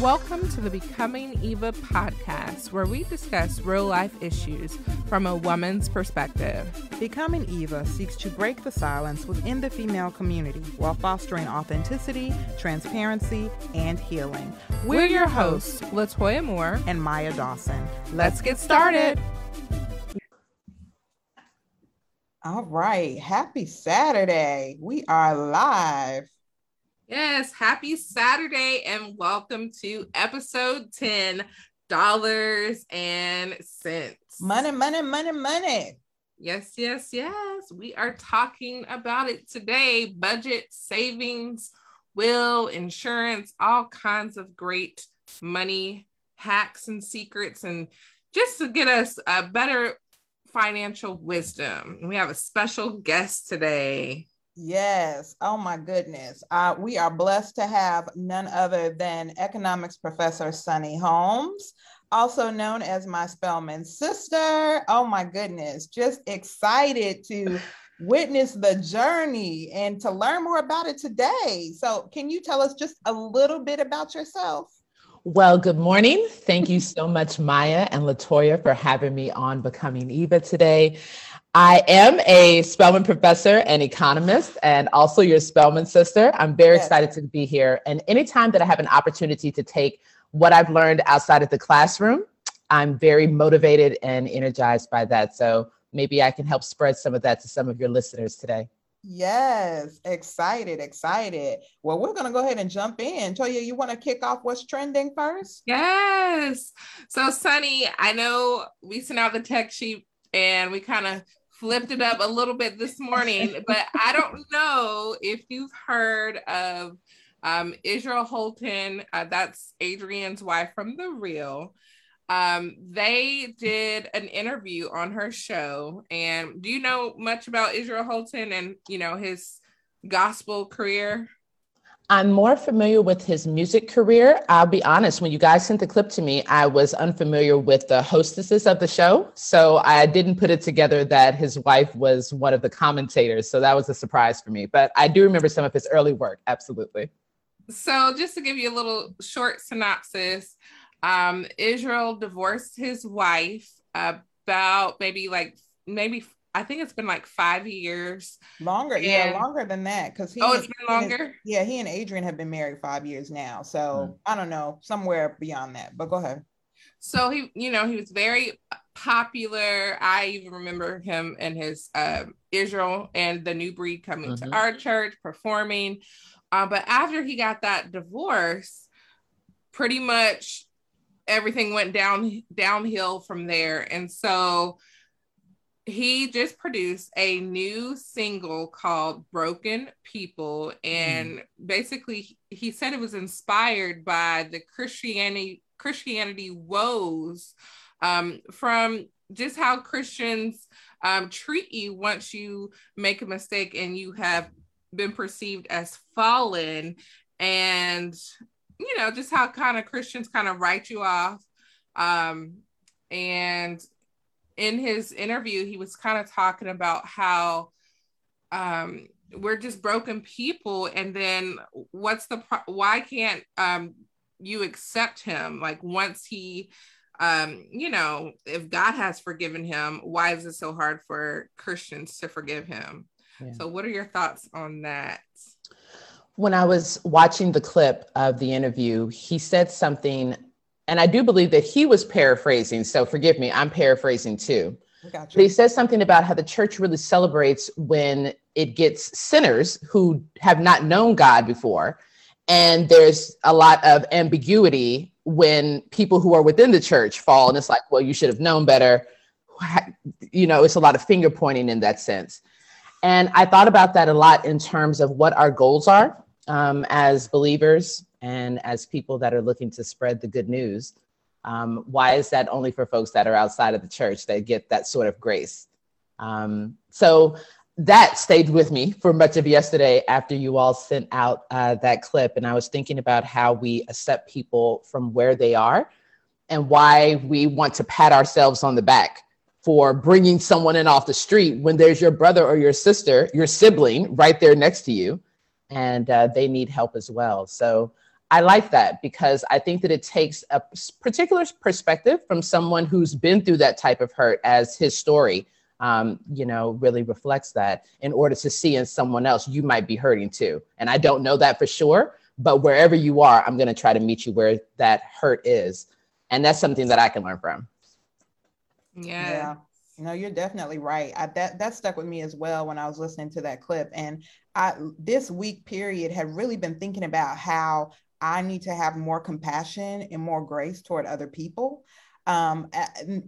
Welcome to the Becoming Eva podcast, where we discuss real life issues from a woman's perspective. Becoming Eva seeks to break the silence within the female community while fostering authenticity, transparency, and healing. We're, your hosts, Latoya Moore and Maya Dawson. Let's get started. All right. Happy Saturday. We are live. Yes, happy Saturday and welcome to episode 10 dollars and cents. Money, money, money, money. Yes, yes, yes. We are talking about it today budget, savings, will, insurance, all kinds of great money hacks and secrets, and just to get us a better financial wisdom. We have a special guest today. Yes. Oh my goodness. Uh, we are blessed to have none other than economics professor Sunny Holmes, also known as my Spelman sister. Oh my goodness. Just excited to witness the journey and to learn more about it today. So, can you tell us just a little bit about yourself? Well, good morning. Thank you so much, Maya and Latoya, for having me on Becoming Eva today. I am a Spelman professor and economist, and also your Spelman sister. I'm very yes. excited to be here. And anytime that I have an opportunity to take what I've learned outside of the classroom, I'm very motivated and energized by that. So maybe I can help spread some of that to some of your listeners today. Yes, excited, excited. Well, we're going to go ahead and jump in. Toya, you want to kick off what's trending first? Yes. So, Sunny, I know we sent out the tech sheet and we kind of flipped it up a little bit this morning, but I don't know if you've heard of um, Israel Houghton, Uh, that's Adrienne's wife from The Real. Um, they did an interview on her show. And do you know much about Israel Houghton and, you know, his gospel career? I'm more familiar with his music career. I'll be honest, when you guys sent the clip to me, I was unfamiliar with the hostesses of the show. So I didn't put it together that his wife was one of the commentators. So that was a surprise for me. But I do remember some of his early work. Absolutely. So just to give you a little short synopsis, um, Israel divorced his wife about maybe like maybe I think it's been like five years. Longer, and, yeah, longer than that. Because he, oh, it's been longer. His, yeah, he and Adrienne have been married five years now. So mm. I don't know, somewhere beyond that. But go ahead. So he, you know, he was very popular. I even remember him and his uh, Israel and the New Breed coming mm-hmm. to our church performing. Uh, but after he got that divorce, pretty much everything went down downhill from there. And so he just produced a new single called Broken People. And mm. basically he said it was inspired by the Christianity Christianity woes um, from just how Christians um, treat you once you make a mistake and you have been perceived as fallen and you know just how kind of Christians kind of write you off um, and in his interview, he was kind of talking about how um, we're just broken people, and then what's the pro- why can't um, you accept him? Like once he, um, you know, if God has forgiven him, why is it so hard for Christians to forgive him? Yeah. So, what are your thoughts on that? When I was watching the clip of the interview, he said something and I do believe that he was paraphrasing. So forgive me, I'm paraphrasing too. But he says something about how the church really celebrates when it gets sinners who have not known God before. And there's a lot of ambiguity when people who are within the church fall. And it's like, well, you should have known better. You know, it's a lot of finger pointing in that sense. And I thought about that a lot in terms of what our goals are um, as believers and as people that are looking to spread the good news. Um, why is that only for folks that are outside of the church that get that sort of grace? Um, so that stayed with me for much of yesterday after you all sent out uh, that clip. And I was thinking about how we accept people from where they are and why we want to pat ourselves on the back for bringing someone in off the street when there's your brother or your sister, your sibling right there next to you, and uh, they need help as well. So I like that because I think that it takes a particular perspective from someone who's been through that type of hurt as his story, um, you know, really reflects that in order to see in someone else, you might be hurting too. And I don't know that for sure, but wherever you are, I'm going to try to meet you where that hurt is. And that's something that I can learn from. Yeah. yeah. No, you're definitely right. I, that that stuck with me as well when I was listening to that clip. And I this week period had really been thinking about how I need to have more compassion and more grace toward other people. Um,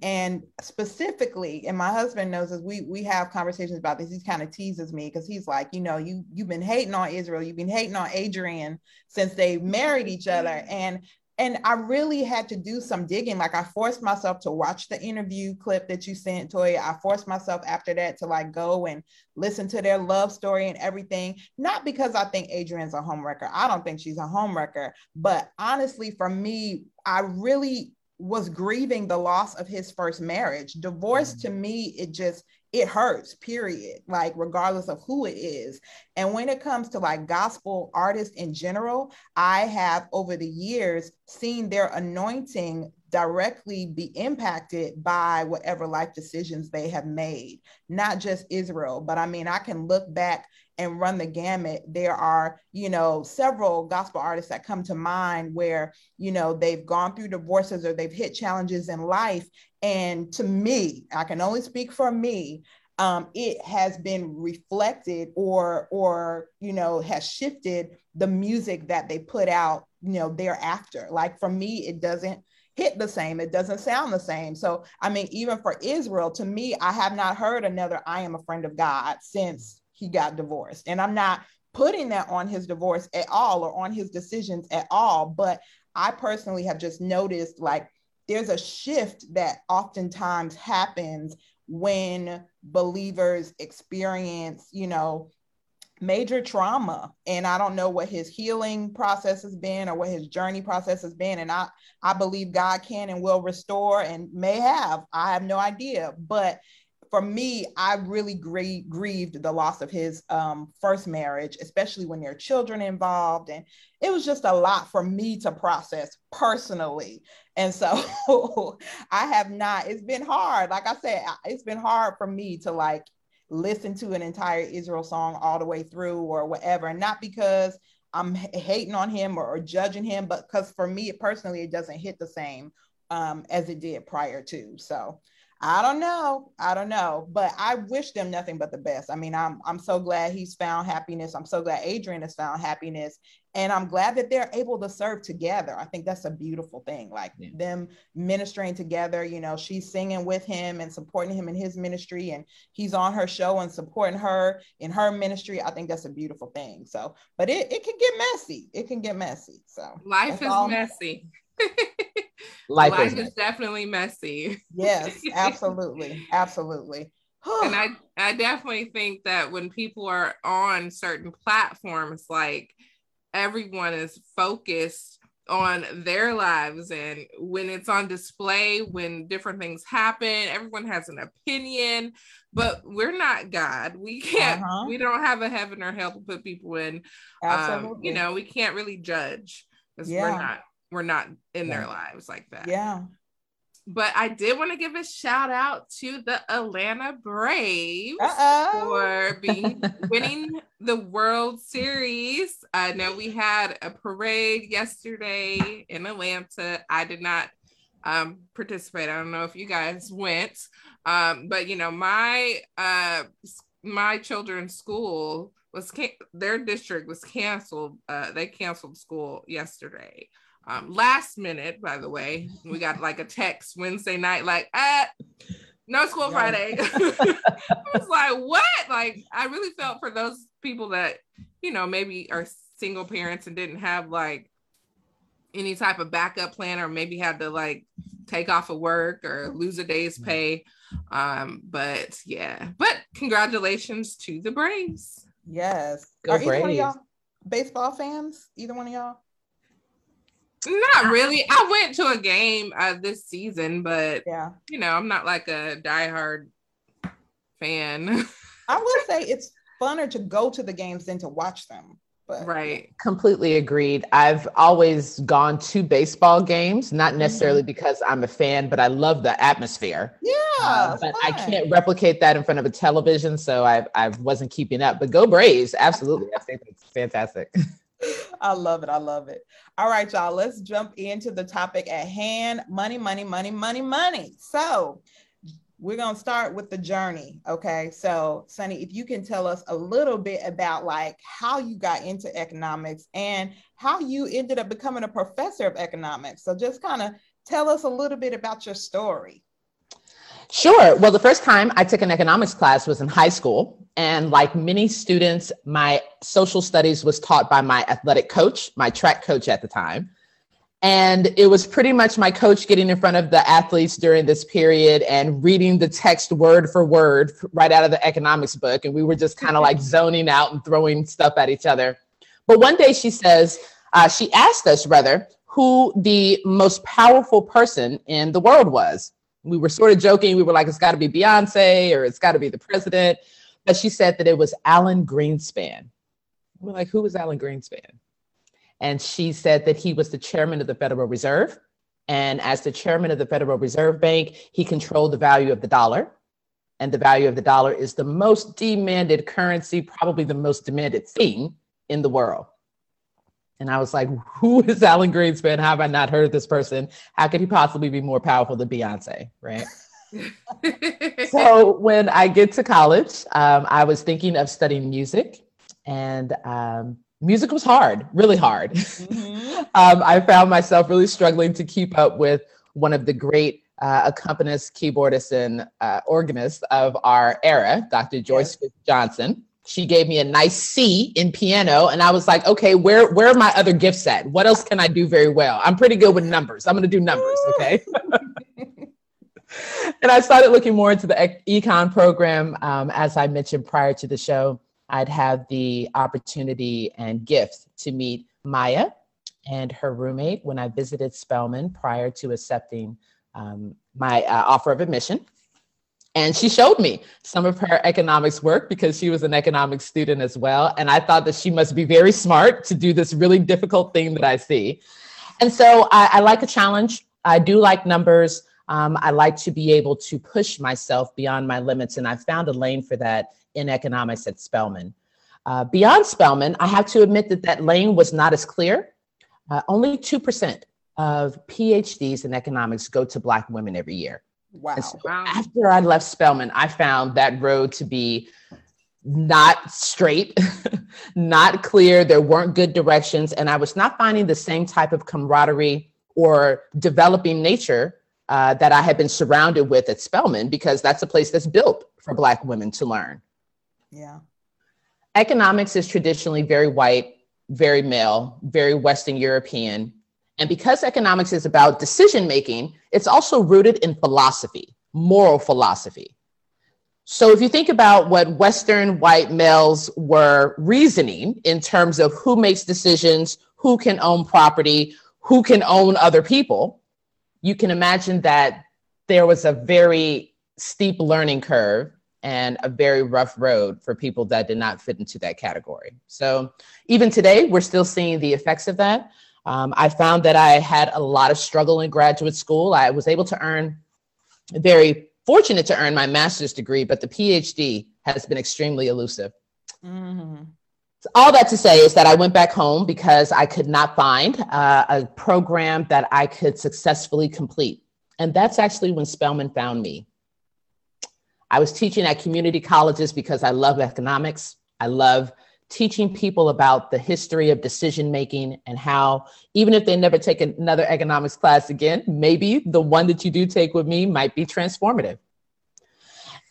and specifically, and my husband knows this, we we have conversations about this. He kind of teases me because he's like, you know, you you've been hating on Israel, you've been hating on Adrienne since they married each other, and and I really had to do some digging. Like I forced myself to watch the interview clip that you sent, Toya. I forced myself after that to like go and listen to their love story and everything. Not because I think Adrienne's a homewrecker. I don't think she's a homewrecker. But honestly, for me, I really was grieving the loss of his first marriage. Divorce mm-hmm. to me, it just it hurts, period, like regardless of who it is. And when it comes to like gospel artists in general, I have over the years seen their anointing directly be impacted by whatever life decisions they have made, not just Israel, but I mean, I can look back and run the gamut. There are, you know, several gospel artists that come to mind where, you know, they've gone through divorces or they've hit challenges in life and to me, I can only speak for me. Um, it has been reflected or or you know has shifted the music that they put out you know thereafter like for me it doesn't hit the same it doesn't sound the same so i mean even for israel to me i have not heard another i am a friend of god since he got divorced. And i'm not putting that on his divorce at all or on his decisions at all but i personally have just noticed like there's a shift that oftentimes happens when believers experience, you know, major trauma. And i don't know what his healing process has been or what his journey process has been. And i i believe god can and will restore and may have. I have no idea. But for me, I really grie- grieved the loss of his um, first marriage, especially when there are children involved. And it was just a lot for me to process personally. And so I have not, it's been hard. Like I said, it's been hard for me to like listen to an entire Israel song all the way through or whatever. And not because I'm hating on him or, or judging him, but because for me personally, it doesn't hit the same um, as it did prior to. So I don't know. I don't know, but I wish them nothing but the best. I mean, I'm I'm so glad he's found happiness. I'm so glad Adrienne has found happiness, and I'm glad that they're able to serve together. I think that's a beautiful thing. Like yeah. them ministering together. You know, she's singing with him and supporting him in his ministry, and he's on her show and supporting her in her ministry. I think that's a beautiful thing. So, but it it can get messy. It can get messy. So life is messy. life, life is, is definitely messy. Yes, absolutely, absolutely. and I, I definitely think that when people are on certain platforms, like everyone is focused on their lives and when it's on display when different things happen everyone has an opinion but we're not god we can't uh-huh. we don't have a heaven or hell to put people in um, you know we can't really judge because yeah. we're not we're not in yeah. their lives like that. Yeah. But I did want to give a shout out to the Atlanta Braves Uh-oh. for being winning the World Series. I know we had a parade yesterday in Atlanta. I did not um, participate. I don't know if you guys went, um, but you know my uh, my children's school was can- their district was canceled. Uh, they canceled school yesterday. Um, last minute, by the way, we got like a text Wednesday night, like, ah, no school Friday. I was like, what? Like, I really felt for those people that, you know, maybe are single parents and didn't have like any type of backup plan or maybe had to like take off of work or lose a day's pay. Um, but yeah, but congratulations to the Braves. Yes. Go are Braves. either one of y'all baseball fans? Either one of y'all? Not really. I went to a game uh, this season, but yeah, you know, I'm not like a diehard fan. I will say it's funner to go to the games than to watch them But. Right. Completely agreed. I've always gone to baseball games, not necessarily mm-hmm. because I'm a fan, but I love the atmosphere. Yeah. Uh, but fun. I can't replicate that in front of a television, so I I wasn't keeping up. But go Braves! Absolutely, I think it's fantastic. I love it. I love it. All right, y'all. Let's jump into the topic at hand: money, money, money, money, money. So we're going to start with the journey okay so sunny if you can tell us a little bit about like how you got into economics and how you ended up becoming a professor of economics so just kind of tell us a little bit about your story Sure. Well, the first time I took an economics class was in high school. And like many students, my social studies was taught by my athletic coach, my track coach at the time. And it was pretty much my coach getting in front of the athletes during this period and reading the text word for word right out of the economics book. And we were just kind of like zoning out and throwing stuff at each other. But one day she says, uh, she asked us rather, who the most powerful person in the world was. We were sort of joking. We were like, it's got to be Beyonce or it's got to be the president. But she said that it was Alan Greenspan. We're like, who was Alan Greenspan? And she said that he was the chairman of the Federal Reserve. And as the chairman of the Federal Reserve Bank, he controlled the value of the dollar. And the value of the dollar is the most demanded currency, probably the most demanded thing in the world. And I was like, who is Alan Greenspan? How have I not heard of this person? How could he possibly be more powerful than Beyonce? Right. so when I get to college, um, I was thinking of studying music. And um, music was hard, really hard. Mm-hmm. um, I found myself really struggling to keep up with one of the great uh, accompanist, keyboardists, and uh, organists of our era, Dr. Joyce yes. Johnson. She gave me a nice C in piano, and I was like, okay, where where are my other gifts at? What else can I do very well? I'm pretty good with numbers. I'm going to do numbers, okay. and I started looking more into the econ program, um, as I mentioned prior to the show. I'd have the opportunity and gift to meet Maya and her roommate when I visited Spelman prior to accepting um, my uh, offer of admission. And she showed me some of her economics work because she was an economics student as well. And I thought that she must be very smart to do this really difficult thing that I see. And so I, I like a challenge. I do like numbers. Um, I like to be able to push myself beyond my limits. And I found a lane for that in economics at Spelman. Uh, beyond Spelman, I have to admit that that lane was not as clear. Uh, only 2% of PhDs in economics go to Black women every year. Wow. So wow. After I left Spelman, I found that road to be not straight, not clear. There weren't good directions. And I was not finding the same type of camaraderie or developing nature uh, that I had been surrounded with at Spelman because that's a place that's built for Black women to learn. Yeah. Economics is traditionally very white, very male, very Western European. And because economics is about decision making, it's also rooted in philosophy, moral philosophy. So if you think about what Western white males were reasoning in terms of who makes decisions, who can own property, who can own other people, you can imagine that there was a very steep learning curve and a very rough road for people that did not fit into that category. So even today, we're still seeing the effects of that. Um, I found that I had a lot of struggle in graduate school. I was able to earn, very fortunate to earn my master's degree, but the PhD has been extremely elusive. Mm-hmm. All that to say is that I went back home because I could not find uh, a program that I could successfully complete. And that's actually when Spelman found me. I was teaching at community colleges because I love economics. I love teaching people about the history of decision making and how, even if they never take another economics class again, maybe the one that you do take with me might be transformative.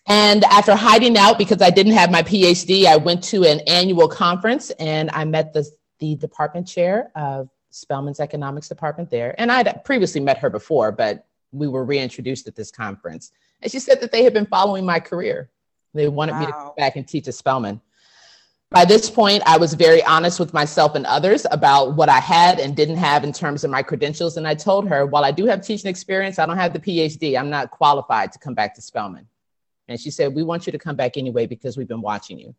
And after hiding out because I didn't have my PhD, I went to an annual conference and I met the, the department chair of Spelman's economics department there. And I'd previously met her before, but we were reintroduced at this conference. And she said that they had been following my career. They wanted wow. me to come back and teach at Spelman. By this point, I was very honest with myself and others about what I had and didn't have in terms of my credentials. And I told her, while I do have teaching experience, I don't have the PhD. I'm not qualified to come back to Spelman. And she said, We want you to come back anyway because we've been watching you.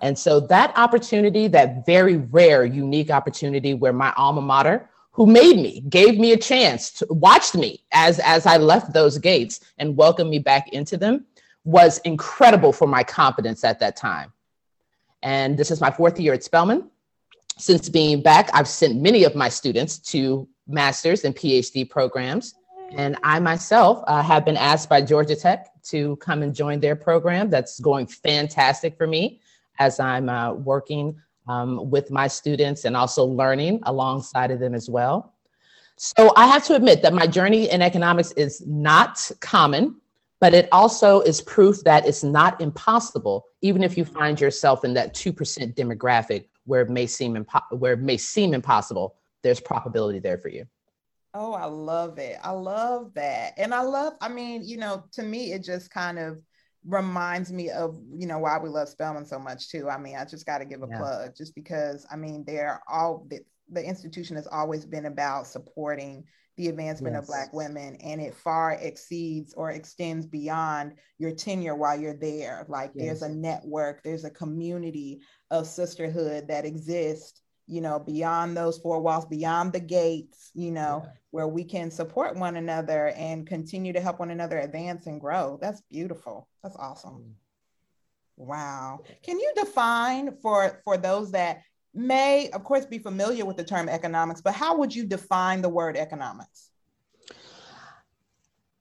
And so that opportunity, that very rare, unique opportunity where my alma mater, who made me, gave me a chance to watched me as, as I left those gates and welcomed me back into them, was incredible for my confidence at that time. And this is my fourth year at Spelman. Since being back, I've sent many of my students to master's and PhD programs. And I myself uh, have been asked by Georgia Tech to come and join their program. That's going fantastic for me as I'm uh, working um, with my students and also learning alongside of them as well. So I have to admit that my journey in economics is not common, but it also is proof that it's not impossible, even if you mm-hmm. find yourself in that 2% demographic where it may seem impo- where it may seem impossible, there's probability there for you. Oh, I love it. I love that. And I love, I mean, you know, to me, it just kind of reminds me of, you know, why we love Spelman so much too. I mean, I just got to give a yeah. plug just because, I mean, they're all, the, the institution has always been about supporting the advancement yes. of Black women, and it far exceeds or extends beyond your tenure while you're there. Like yes. there's a network, there's a community of sisterhood that exists you know, beyond those four walls, beyond the gates, you know, yeah. where we can support one another and continue to help one another advance and grow. That's beautiful. That's awesome. Mm. Wow. Can you define for for those that may, of course, be familiar with the term economics, but how would you define the word economics?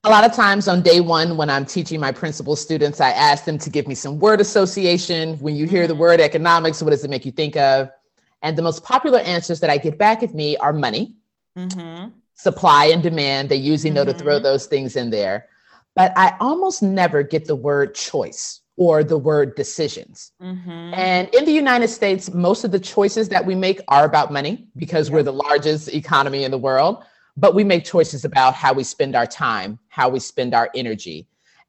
A lot of times on day one, when I'm teaching my principal students, I ask them to give me some word association. When you hear the mm-hmm. word economics, what does it make you think of? And the most popular answers that I get back at me are money, mm-hmm. supply and demand. They usually know mm-hmm. to throw mm-hmm. those things in there. But I almost never get the word choice or the word decisions. Mm-hmm. And in the United States, most of the choices that we make are about money because yeah. we're the largest economy in the world. But we make choices about how we spend our time, how we spend our energy.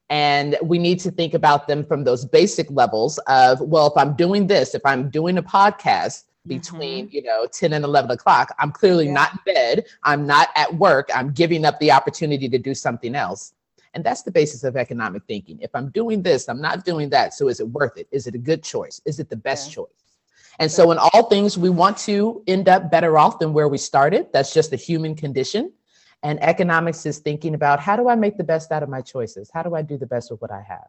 And we need to think about them from those basic levels of, well, if I'm doing this, if I'm doing a podcast, between mm-hmm. you know 10 and 11 o'clock i'm clearly yeah. not in bed i'm not at work i'm giving up the opportunity to do something else and that's the basis of economic thinking. If i'm doing this i'm not doing that so is it worth it? Is it a good choice? Is it the best yeah. choice? And so in all things we want to end up better off than where we started. That's just the human condition. And economics is thinking about how do i make the best out of my choices? How do i do the best with what i have?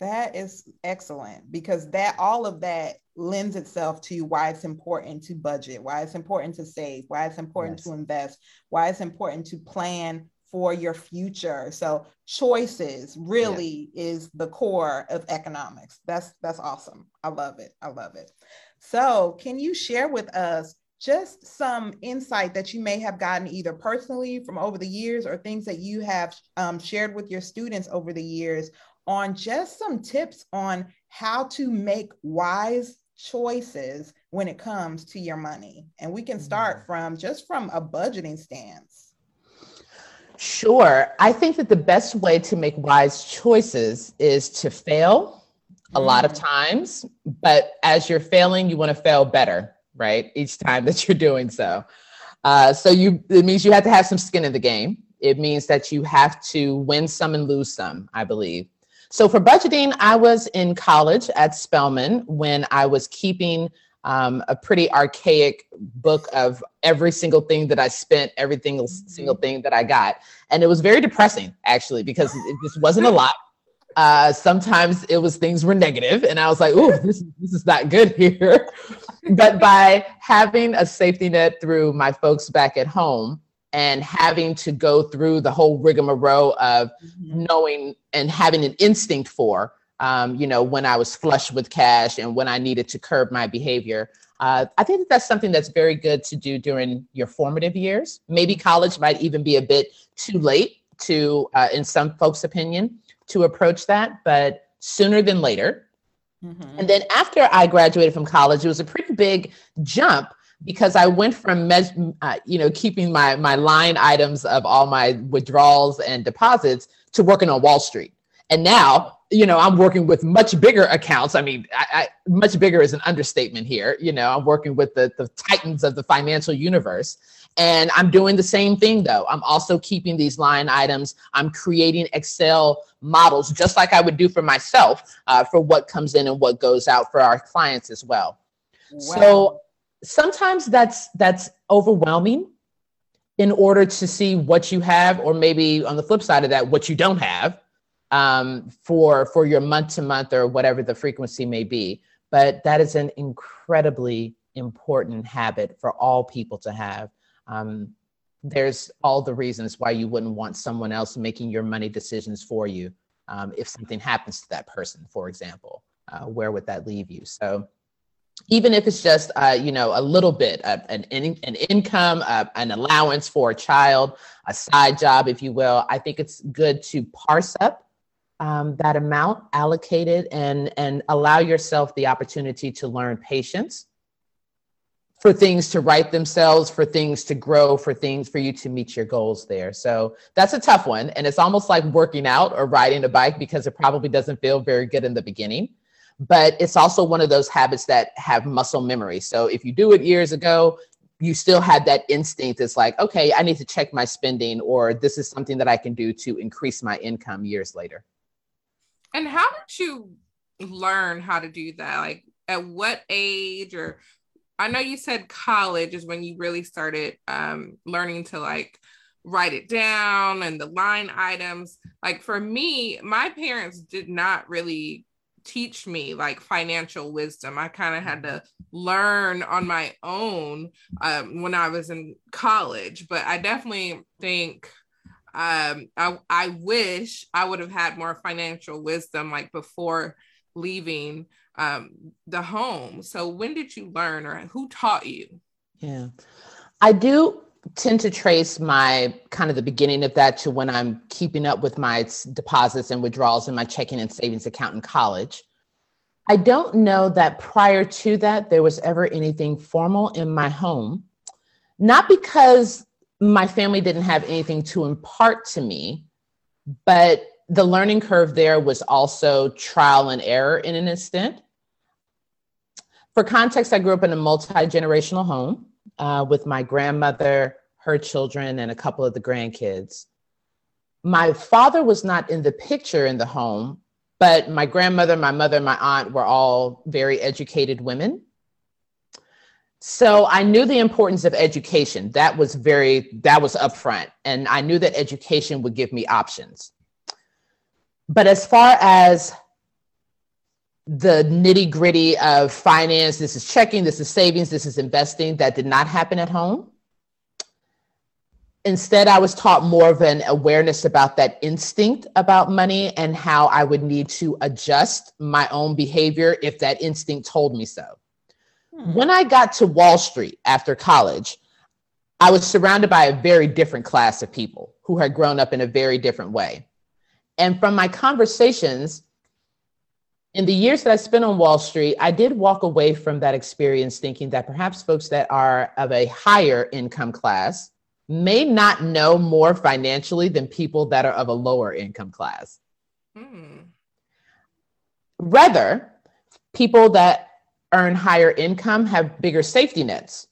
That is excellent because that all of that lends itself to why it's important to budget, why it's important to save, why it's important yes. to invest, why it's important to plan for your future. So choices really yeah. is the core of economics. That's that's awesome. I love it. I love it. So, can you share with us just some insight that you may have gotten either personally from over the years or things that you have um, shared with your students over the years on just some tips on how to make wise choices when it comes to your money. And we can start mm. from just from a budgeting stance. Sure. I think that the best way to make wise choices is to fail a mm. lot of mm. times, but as you're failing, you want to fail better, right? Each time that you're doing so. Uh, so you it means you have to have some skin in the game. It means that you have to win some and lose some, I believe. So for budgeting, I was in college at Spelman when I was keeping um, a pretty archaic book of every single thing that I spent, every single, mm-hmm. single thing that I got. And it was very depressing, actually, because it just wasn't a lot. Uh, sometimes it was things were negative, and I was like, "Oh, this this is not good here." but by having a safety net through my folks back at home, and having to go through the whole rigmarole of mm-hmm. knowing and having an instinct for, um, you know, when I was flush with cash and when I needed to curb my behavior. Uh, I think that that's something that's very good to do during your formative years. Maybe college might even be a bit too late to, uh, in some folks' opinion, to approach that, but sooner than later. Mm-hmm. And then after I graduated from college, it was a pretty big jump because I went from uh, you know keeping my my line items of all my withdrawals and deposits to working on Wall Street. And now you know, I'm working with much bigger accounts. I mean, I, I, much bigger is an understatement here. You know, I'm working with the, the titans of the financial universe. And I'm doing the same thing though. I'm also keeping these line items. I'm creating Excel models, just like I would do for myself, uh, for what comes in and what goes out for our clients as well. Wow. So sometimes that's that's overwhelming in order to see what you have, or maybe on the flip side of that, what you don't have um, for for your month to month or whatever the frequency may be. But that is an incredibly important habit for all people to have. Um, there's all the reasons why you wouldn't want someone else making your money decisions for you. Um, if something happens to that person, for example, uh, where would that leave you? So even if it's just uh, you know a little bit an, an income uh, an allowance for a child a side job if you will i think it's good to parse up um, that amount allocated and and allow yourself the opportunity to learn patience for things to write themselves for things to grow for things for you to meet your goals there so that's a tough one and it's almost like working out or riding a bike because it probably doesn't feel very good in the beginning but it's also one of those habits that have muscle memory. So if you do it years ago, you still had that instinct. It's like, okay, I need to check my spending, or this is something that I can do to increase my income years later. And how did you learn how to do that? Like, at what age, or I know you said college is when you really started um, learning to like write it down and the line items. Like for me, my parents did not really teach me like financial wisdom. I kind of had to learn on my own um, when I was in college, but I definitely think um, I, I wish I would have had more financial wisdom like before leaving um, the home. So when did you learn or who taught you? Yeah, I do tend to trace my kind of the beginning of that to when I'm keeping up with my deposits and withdrawals in my checking and savings account in college. I don't know that prior to that there was ever anything formal in my home, not because my family didn't have anything to impart to me, but the learning curve there was also trial and error in an instant. For context, I grew up in a multi generational home uh, with my grandmother, her children, and a couple of the grandkids. My father was not in the picture in the home, but my grandmother, my mother, my aunt were all very educated women. So I knew the importance of education. That was very, that was upfront. And I knew that education would give me options. But as far as the nitty gritty of finance. This is checking, this is savings, this is investing. That did not happen at home. Instead, I was taught more of an awareness about that instinct about money and how I would need to adjust my own behavior if that instinct told me so. When I got to Wall Street after college, I was surrounded by a very different class of people who had grown up in a very different way. And from my conversations, in the years that I spent on Wall Street, I did walk away from that experience thinking that perhaps folks that are of a higher income class may not know more financially than people that are of a lower income class. Hmm. Rather, people that earn higher income have bigger safety nets.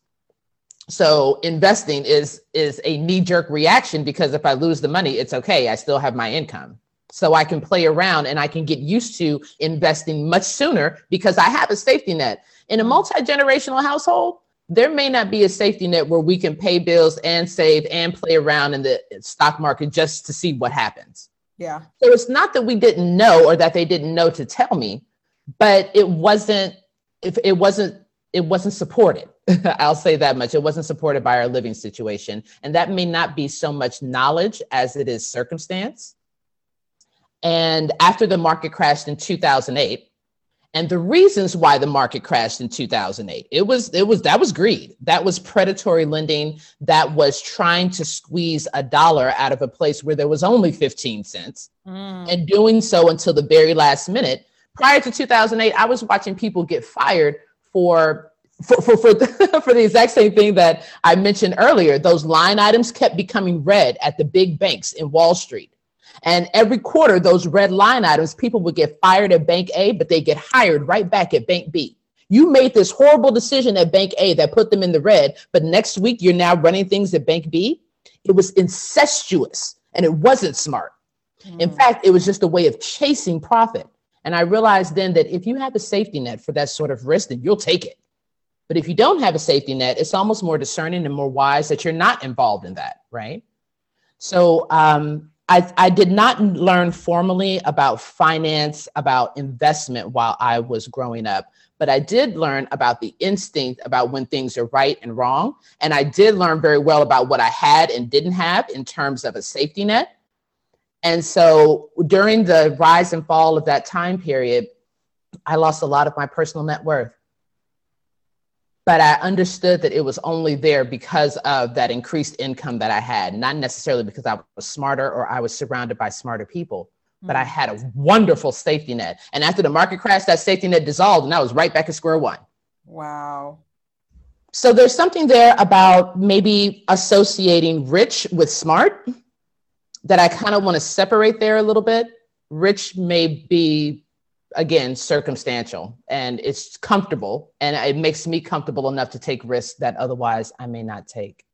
So investing is is a knee jerk reaction because if I lose the money, it's okay. I still have my income so I can play around and I can get used to investing much sooner because I have a safety net. In a multi generational household, there may not be a safety net where we can pay bills and save and play around in the stock market just to see what happens. Yeah. So it's not that we didn't know or that they didn't know to tell me, but it wasn't if it wasn't it wasn't supported. I'll say that much. It wasn't supported by our living situation. And that may not be so much knowledge as it is circumstance. And after the market crashed in 2008, and the reasons why the market crashed in 2008 it was it was that was greed that was predatory lending that was trying to squeeze a dollar out of a place where there was only 15 cents mm. and doing so until the very last minute prior to 2008 i was watching people get fired for for for for the, for the exact same thing that i mentioned earlier those line items kept becoming red at the big banks in wall street And every quarter, those red line items, people would get fired at Bank A, but they get hired right back at Bank B. You made this horrible decision at Bank A that put them in the red, but next week you're now running things at Bank B. It was incestuous and it wasn't smart. Mm. In fact, it was just a way of chasing profit. And I realized then that if you have a safety net for that sort of risk, then you'll take it. But if you don't have a safety net, it's almost more discerning and more wise that you're not involved in that, right? So um, I, I did not learn formally about finance, about investment while I was growing up, but I did learn about the instinct about when things are right and wrong. And I did learn very well about what I had and didn't have in terms of a safety net. And so during the rise and fall of that time period, I lost a lot of my personal net worth. But I understood that it was only there because of that increased income that I had, not necessarily because I was smarter or I was surrounded by smarter people, but I mm. had a wonderful safety net. And after the market crash, that safety net dissolved and I was right back at square one. Wow. So there's something there about maybe associating rich with smart that I kind of want to separate there a little bit. Rich may be, again, circumstantial and it's comfortable and it makes me comfortable enough to take risks that otherwise I may not take.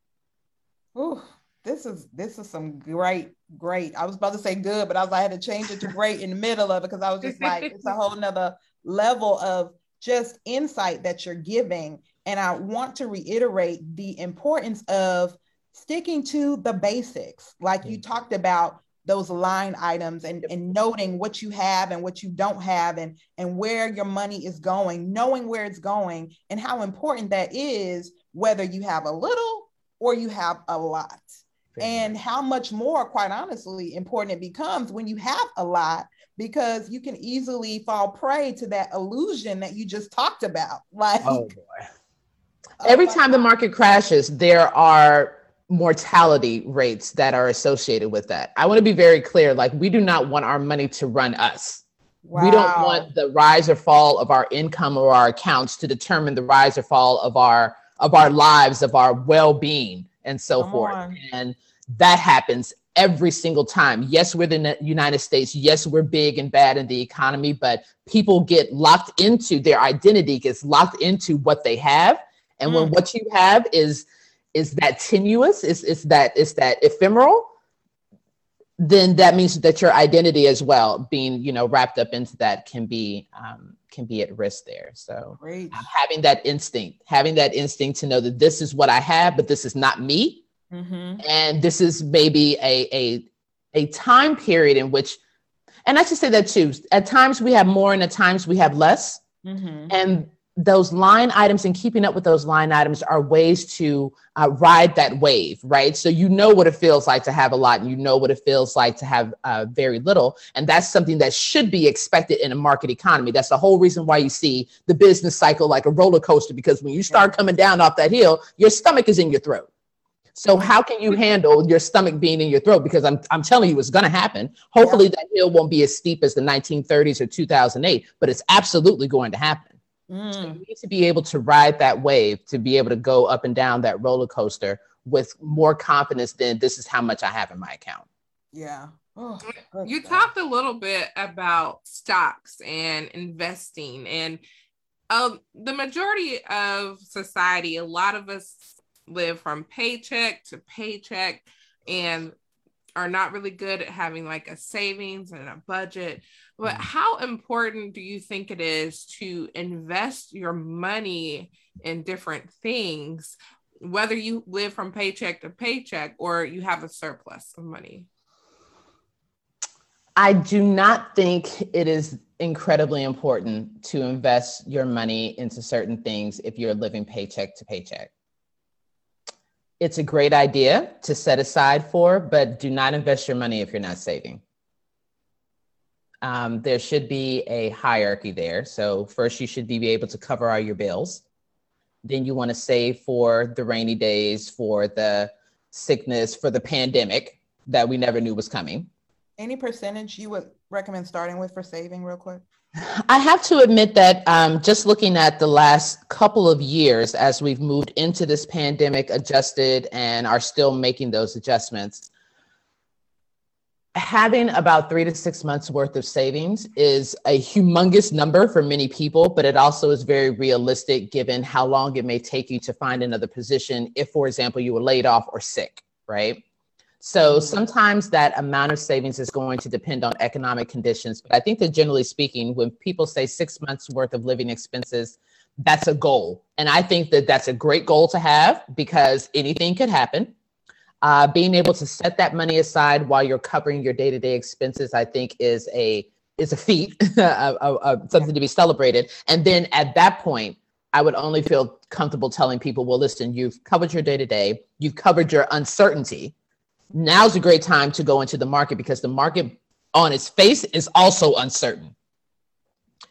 Ooh, this is this is some great, great. I was about to say good, but I was I had to change it to great in the middle of it because I was just like, it's a whole nother level of just insight that you're giving. And I want to reiterate the importance of sticking to the basics, like you mm-hmm. talked about those line items and, and noting what you have and what you don't have and, and where your money is going, knowing where it's going and how important that is, whether you have a little or you have a lot. And how much more, quite honestly, important it becomes when you have a lot because you can easily fall prey to that illusion that you just talked about. Like, oh boy. Oh Every time the market crashes, there are mortality rates that are associated with that. I want to be very clear like, we do not want our money to run us. Wow. We don't want the rise or fall of our income or our accounts to determine the rise or fall of our of our lives, of our well-being and so Come forth. On. And that happens every single time. Yes, we're the United States. Yes, we're big and bad in the economy, but people get locked into their identity, gets locked into what they have. And mm. when what you have is is that tenuous, is is that is that ephemeral, then that means that your identity as well, being you know wrapped up into that, can be um, can be at risk there. So Great. having that instinct, having that instinct to know that this is what I have, but this is not me, mm-hmm. and this is maybe a a a time period in which, and I should say that too. At times we have more, and at times we have less. Mm-hmm. And those line items and keeping up with those line items are ways to uh, ride that wave, right? So you know what it feels like to have a lot, and you know what it feels like to have uh, very little, and that's something that should be expected in a market economy. That's the whole reason why you see the business cycle like a roller coaster, because when you start coming down off that hill, your stomach is in your throat. So how can you handle your stomach being in your throat? Because I'm, I'm telling you, it's going to happen. Hopefully, yeah. that hill won't be as steep as the 1930s or 2008, but it's absolutely going to happen. Mm. So you need to be able to ride that wave, to be able to go up and down that roller coaster with more confidence than this is how much I have in my account. Yeah. Oh, you talked a little bit about stocks and investing, and um, the majority of society, a lot of us live from paycheck to paycheck and are not really good at having like a savings and a budget. But mm. how important do you think it is to invest your money in different things, whether you live from paycheck to paycheck or you have a surplus of money? I do not think it is incredibly important to invest your money into certain things if you're living paycheck to paycheck. It's a great idea to set aside for, but do not invest your money if you're not saving um, there should be a hierarchy there. So first, you should be able to cover all your bills. Then you want to save for the rainy days, for the sickness, for the pandemic that we never knew was coming. Any percentage you would recommend starting with for saving, real quick? I have to admit that um, just looking at the last couple of years as we've moved into this pandemic, adjusted, and are still making those adjustments, having about three to six months worth of savings is a humongous number for many people, but it also is very realistic given how long it may take you to find another position if, for example, you were laid off or sick, right? So sometimes that amount of savings is going to depend on economic conditions. But I think that generally speaking, when people say six months worth of living expenses, that's a goal. And I think that that's a great goal to have because anything could happen uh, being able to set that money aside while you're covering your day-to-day expenses, I think, is a is a feat, something to be celebrated. And then at that point, I would only feel comfortable telling people, well, listen, you've covered your day-to-day, you've covered your uncertainty. Now's a great time to go into the market because the market on its face is also uncertain.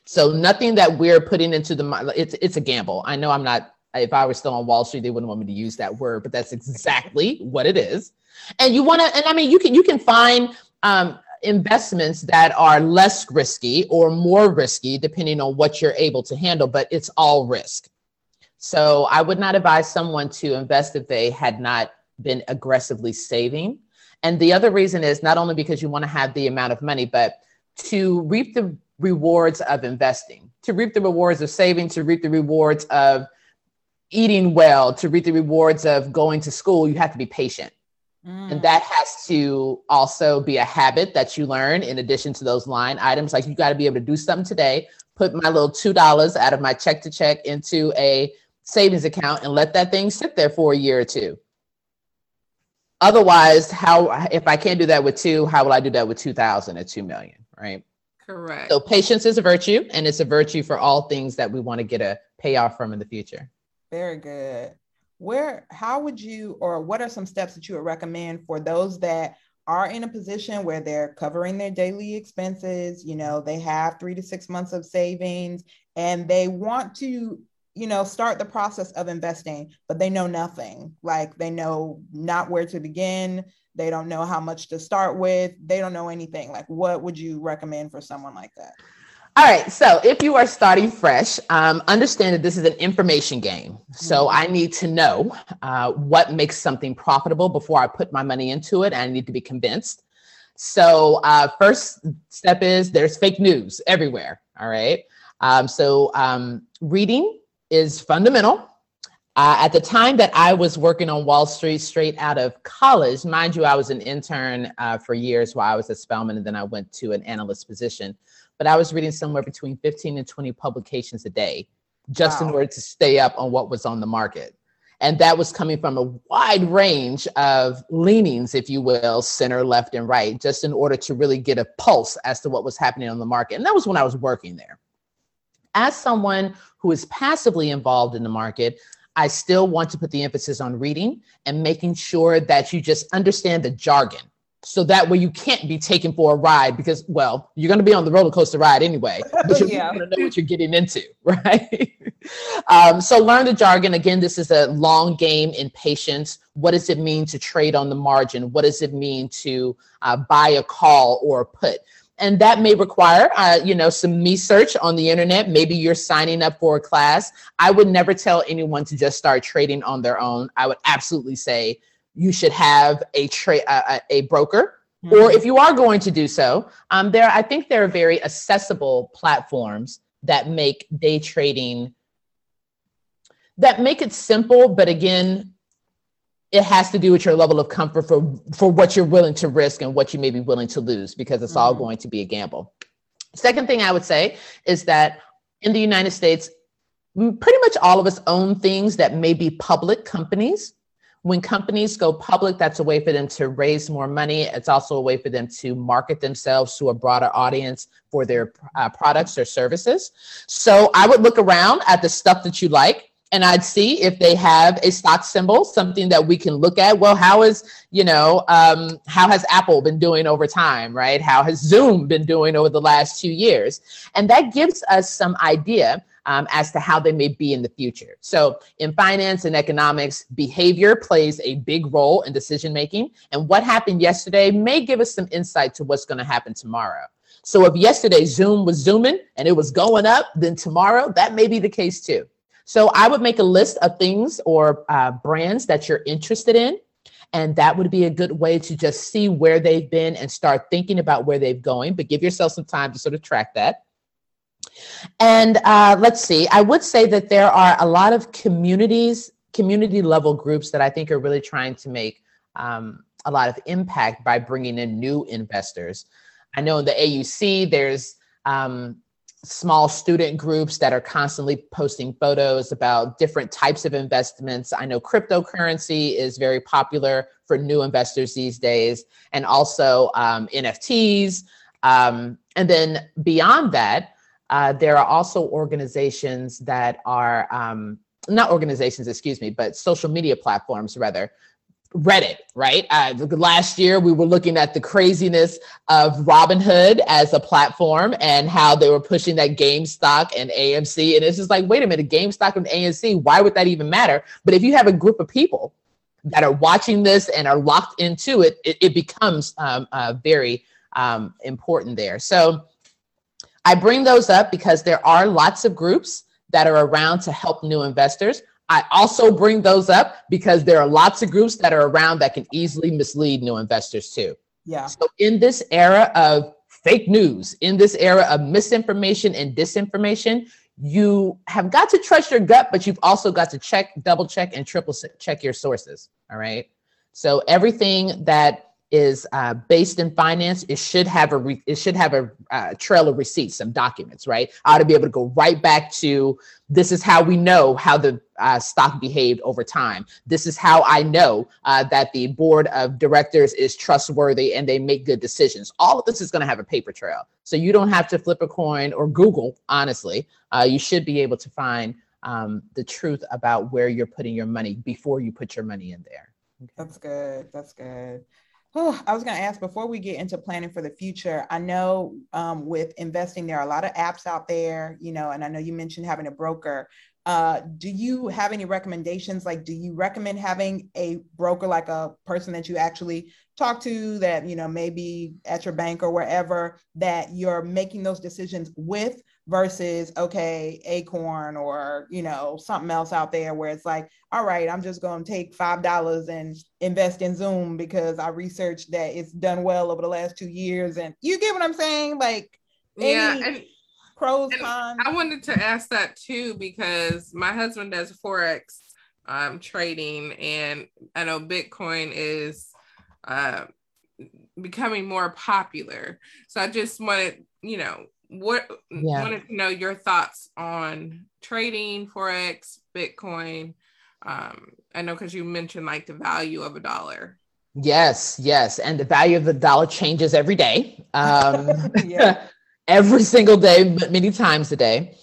So nothing that we're putting into the it's it's a gamble. I know I'm not if I were still on Wall Street, they wouldn't want me to use that word, but that's exactly what it is. And you want to, and I mean, you can you can find um, investments that are less risky or more risky depending on what you're able to handle, but it's all risk. So I would not advise someone to invest if they had not been aggressively saving. And the other reason is not only because you want to have the amount of money, but to reap the rewards of investing, to reap the rewards of saving, to reap the rewards of eating well, to reap the rewards of going to school, you have to be patient. Mm. And that has to also be a habit that you learn in addition to those line items. Like you got to be able to do something today, put my little $2 out of my check to check into a savings account and let that thing sit there for a year or two. Otherwise, how if I can't do that with two, how will I do that with 2000 or 2 million, right? Correct. So patience is a virtue and it's a virtue for all things that we want to get a payoff from in the future. Very good. Where, how would you, or what are some steps that you would recommend for those that are in a position where they're covering their daily expenses? You know, they have three to six months of savings and they want to, you know, start the process of investing, but they know nothing. Like they know not where to begin. They don't know how much to start with. They don't know anything. Like, what would you recommend for someone like that? All right. So if you are starting fresh, um, understand that this is an information game. So mm-hmm. I need to know uh, what makes something profitable before I put my money into it. And I need to be convinced. So uh, first step is there's fake news everywhere. All right. Um, so um, reading is fundamental. Uh, at the time that I was working on Wall Street straight out of college, mind you, I was an intern uh, for years while I was at Spelman, and then I went to an analyst position but I was reading somewhere between 15 and 20 publications a day just wow. in order to stay up on what was on the market. And that was coming from a wide range of leanings, if you will, center, left, and right, just in order to really get a pulse as to what was happening on the market. And that was when I was working there. As someone who is passively involved in the market, I still want to put the emphasis on reading and making sure that you just understand the jargon. So that way you can't be taken for a ride because well you're going to be on the roller coaster ride anyway but you're yeah. going to know what you're getting into right? Um, so learn the jargon. Again this is a long game in patience. What does it mean to trade on the margin? What does it mean to uh, buy a call or a put and that may require uh, you know some research on the internet. Maybe you're signing up for a class. I would never tell anyone to just start trading on their own. I would absolutely say you should have a trade a, a broker. Mm-hmm. or if you are going to do so um, there i think there are very accessible platforms that make day trading that make it simple but again it has to do with your level of comfort for for what you're willing to risk and what you may be willing to lose because it's mm-hmm. all going to be a gamble second thing i would say is that in the united states pretty much all of us own things that may be public companies when companies go public, that's a way for them to raise more money. It's also a way for them to market themselves to a broader audience for their uh, products or services. So I would look around at the stuff that you like and I'd see if they have a stock symbol, something that we can look at. Well, how is, you know, um, how has Apple been doing over time, right? How has Zoom been doing over the last two years? And that gives us some idea um, as to how they may be in the future. So, in finance and economics, behavior plays a big role in decision making. And what happened yesterday may give us some insight to what's going to happen tomorrow. So, if yesterday Zoom was zooming and it was going up, then tomorrow that may be the case too. So, I would make a list of things or uh, brands that you're interested in And that would be a good way to just see where they've been and start thinking about where they've going, but give yourself some time to sort of track that. And uh, let's see, I would say that there are a lot of communities, community level groups that I think are really trying to make um, a lot of impact by bringing in new investors. I know in the AUC, there's um, small student groups that are constantly posting photos about different types of investments. I know cryptocurrency is very popular for new investors these days, and also um, NFTs. Um, and then beyond that, uh, there are also organizations that are um, not organizations, excuse me, but social media platforms rather Reddit, right? Uh, last year, we were looking at the craziness of Robinhood as a platform and how they were pushing that GameStop and AMC. And it's just like, wait a minute, GameStop and AMC, why would that even matter? But if you have a group of people that are watching this and are locked into it, it, it becomes um, uh, very um, important there. So I bring those up because there are lots of groups that are around to help new investors. I also bring those up because there are lots of groups that are around that can easily mislead new investors too. Yeah. So in this era of fake news, in this era of misinformation and disinformation, you have got to trust your gut, but you've also got to check, double check, and triple check your sources. All right. So everything that is uh, based in finance, it should have a re- it should have a uh, trail of receipts, some documents, right? I ought to be able to go right back to this is how we know how the uh, stock behaved over time. This is how I know uh, that the board of directors is trustworthy and they make good decisions. All of this is going to have a paper trail, so you don't have to flip a coin or Google. Honestly, uh, you should be able to find um, the truth about where you're putting your money before you put your money in there. Okay. That's good. That's good. Oh, I was going to ask before we get into planning for the future. I know um, with investing, there are a lot of apps out there, you know, and I know you mentioned having a broker. Uh, do you have any recommendations? Like, do you recommend having a broker, like a person that you actually talk to, that you know, maybe at your bank or wherever, that you're making those decisions with? Versus okay acorn or you know something else out there where it's like all right i'm just going to take five dollars and invest in zoom because i researched that it's done well over the last two years. And you get what i'm saying? Like yeah and, pros cons? I wanted to ask that too because my husband does forex um, trading and i know bitcoin is uh, becoming more popular. So i just wanted you know what yeah. wanted to know your thoughts on trading forex bitcoin. Um i know because you mentioned like the value of a dollar. Yes yes and the value of the dollar changes every day. Um every single day but many times a day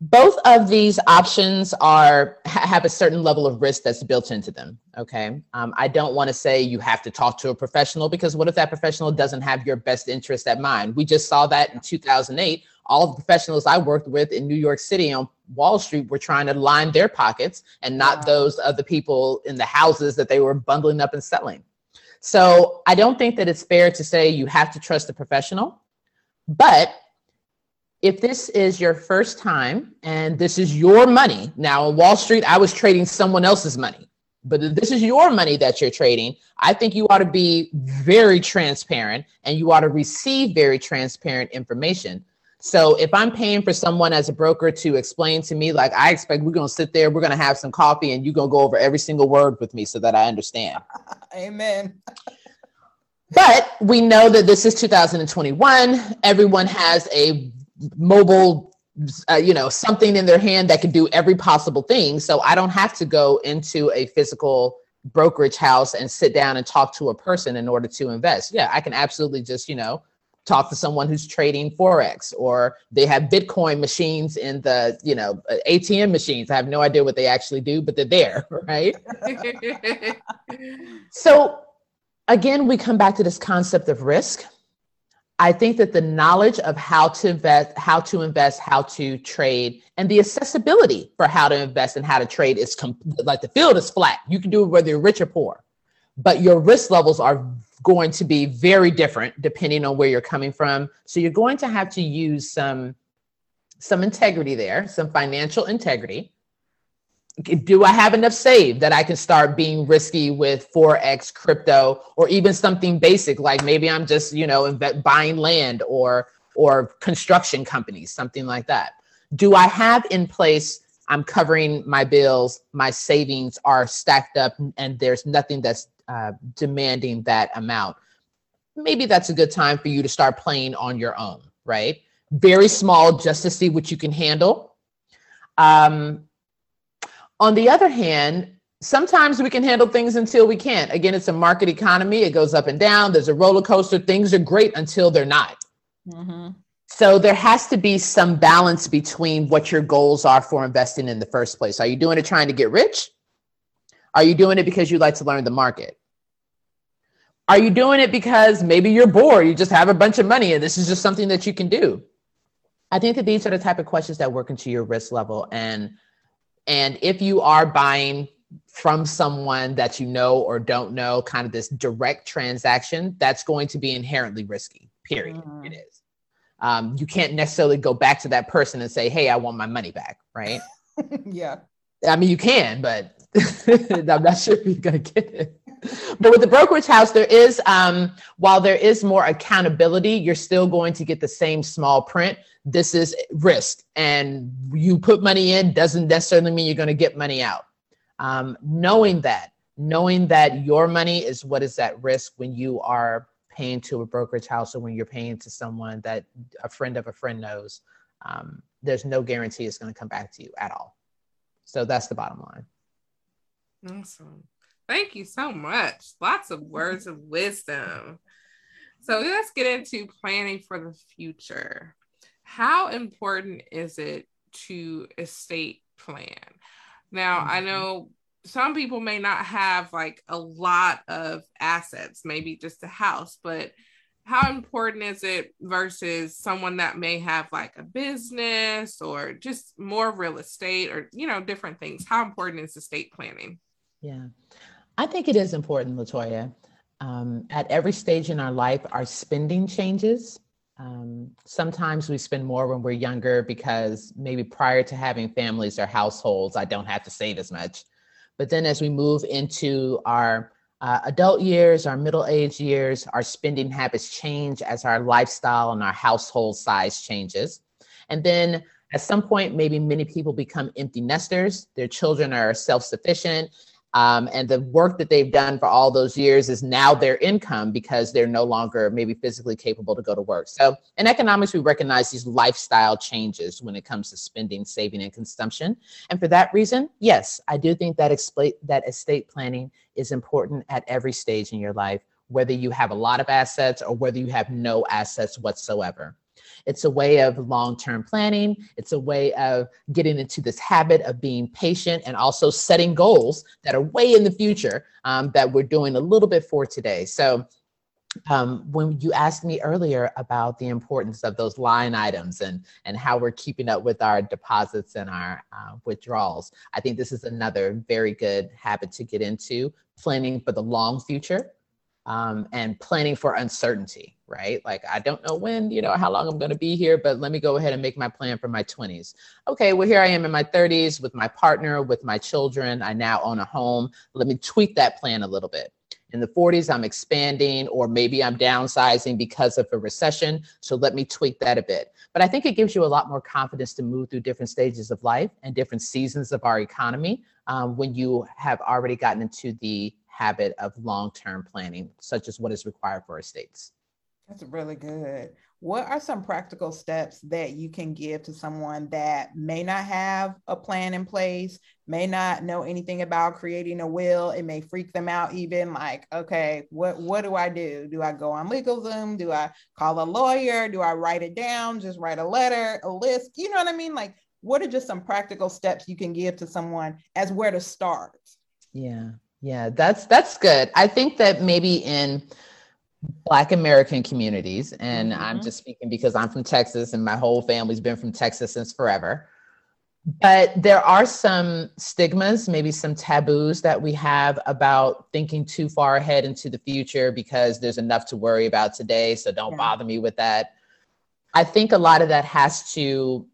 both of these options are have a certain level of risk that's built into them okay? Um, i don't want to say you have to talk to a professional because what if that professional doesn't have your best interest at mind? We just saw that in 2008 all the professionals i worked with in new york city on wall street were trying to line their pockets and not wow. those of the people in the houses that they were bundling up and selling. So i don't think that it's fair to say you have to trust a professional but if this is your first time and this is your money, now on Wall Street, I was trading someone else's money, but if this is your money that you're trading, I think you ought to be very transparent and you ought to receive very transparent information. So if I'm paying for someone as a broker to explain to me, like I expect we're going to sit there, we're going to have some coffee, and you're going to go over every single word with me so that I understand. Amen. but we know that this is 2021. Everyone has a mobile uh, you know something in their hand that can do every possible thing. So i don't have to go into a physical brokerage house and sit down and talk to a person in order to invest. Yeah i can absolutely just you know talk to someone who's trading forex or they have bitcoin machines in the you know atm machines. I have no idea what they actually do but they're there right? So again we come back to this concept of risk I think that the knowledge of how to invest, how to invest, how to trade, and the accessibility for how to invest and how to trade is com- like the field is flat. You can do it whether you're rich or poor, but your risk levels are going to be very different depending on where you're coming from. So you're going to have to use some some integrity there, some financial integrity. Do I have enough saved that I can start being risky with forex, crypto, or even something basic like maybe I'm just you know buying land or or construction companies, something like that. Do I have in place? I'm covering my bills, my savings are stacked up, and there's nothing that's uh, demanding that amount. Maybe that's a good time for you to start playing on your own, right? Very small, just to see what you can handle. Um, on the other hand, sometimes we can handle things until we can't. Again, it's a market economy, it goes up and down, there's a roller coaster. Things are great until they're not. Mm-hmm. So there has to be some balance between what your goals are for investing in the first place. Are you doing it trying to get rich? Are you doing it because you like to learn the market? Are you doing it because maybe you're bored, you just have a bunch of money and this is just something that you can do? I think that these are the type of questions that work into your risk level and and if you are buying from someone that you know or don't know, kind of this direct transaction, that's going to be inherently risky, period. Mm. It is. Um, you can't necessarily go back to that person and say, hey, I want my money back, right? yeah. I mean, you can, but I'm not sure if you're going to get it. But with the brokerage house, there is, um, while there is more accountability, you're still going to get the same small print. This is risk and you put money in doesn't necessarily mean you're going to get money out. Um, knowing that knowing that your money is what is at risk when you are paying to a brokerage house or when you're paying to someone that a friend of a friend knows um, there's no guarantee it's going to come back to you at all. So that's the bottom line. Awesome thank you so much. Lots of words of wisdom. So let's get into planning for the future. How important is it to estate plan? Now, mm-hmm. I know some people may not have like a lot of assets, maybe just a house, but how important is it versus someone that may have like a business or just more real estate or you know different things? How important is estate planning? Yeah i think it is important latoya um, at every stage in our life our spending changes um, sometimes we spend more when we're younger because maybe prior to having families or households, I don't have to save as much. But then as we move into our uh, adult years, our middle age years, our spending habits change as our lifestyle and our household size changes. And then at some point, maybe many people become empty nesters. Their children are self sufficient um, and the work that they've done for all those years is now their income because they're no longer maybe physically capable to go to work. So in economics, we recognize these lifestyle changes when it comes to spending, saving, and consumption. And for that reason, yes, I do think that, that estate planning is important at every stage in your life, whether you have a lot of assets or whether you have no assets whatsoever. It's a way of long term planning. It's a way of getting into this habit of being patient and also setting goals that are way in the future um, that we're doing a little bit for today. So, um, when you asked me earlier about the importance of those line items and and how we're keeping up with our deposits and our uh, withdrawals, I think this is another very good habit to get into planning for the long future um, and planning for uncertainty, right? Like, I don't know when, you know, how long I'm going to be here, but let me go ahead and make my plan for my 20s. Okay, well, here I am in my 30s with my partner, with my children. I now own a home. Let me tweak that plan a little bit. In the 40s, I'm expanding, or maybe I'm downsizing because of a recession. So let me tweak that a bit. But I think it gives you a lot more confidence to move through different stages of life and different seasons of our economy um, when you have already gotten into the habit of long-term planning, such as what is required for estates. That's really good. What are some practical steps that you can give to someone that may not have a plan in place, may not know anything about creating a will? It may freak them out even like, okay, what what do I do? Do I go on LegalZoom? Do I call a lawyer? Do I write it down? Just write a letter, a list? You know what I mean? Like, what are just some practical steps you can give to someone as where to start? Yeah. Yeah, that's that's good. I think that maybe in Black American communities, and mm-hmm. I'm just speaking because I'm from Texas and my whole family's been from Texas since forever. But there are some stigmas, maybe some taboos that we have about thinking too far ahead into the future because there's enough to worry about today. So don't yeah. bother me with that. I think a lot of that has to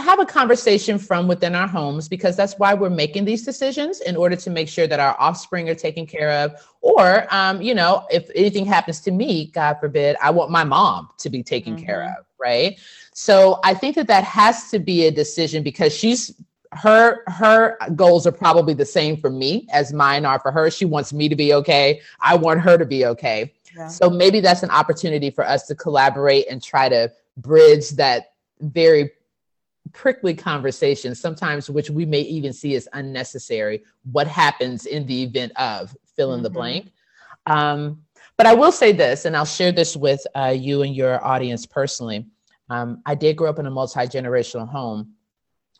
have a conversation from within our homes because that's why we're making these decisions in order to make sure that our offspring are taken care of. Or um, you know if anything happens to me god forbid i want my mom to be taken mm-hmm. care of right? So i think that that has to be a decision because she's her her goals are probably the same for me as mine are for her. She wants me to be okay. I want her to be okay. Yeah. so maybe that's an opportunity for us to collaborate and try to bridge that very prickly conversations, sometimes which we may even see as unnecessary, what happens in the event of fill in mm-hmm. the blank. Um, but I will say this, and I'll share this with uh, you and your audience personally. Um, I did grow up in a multi generational home.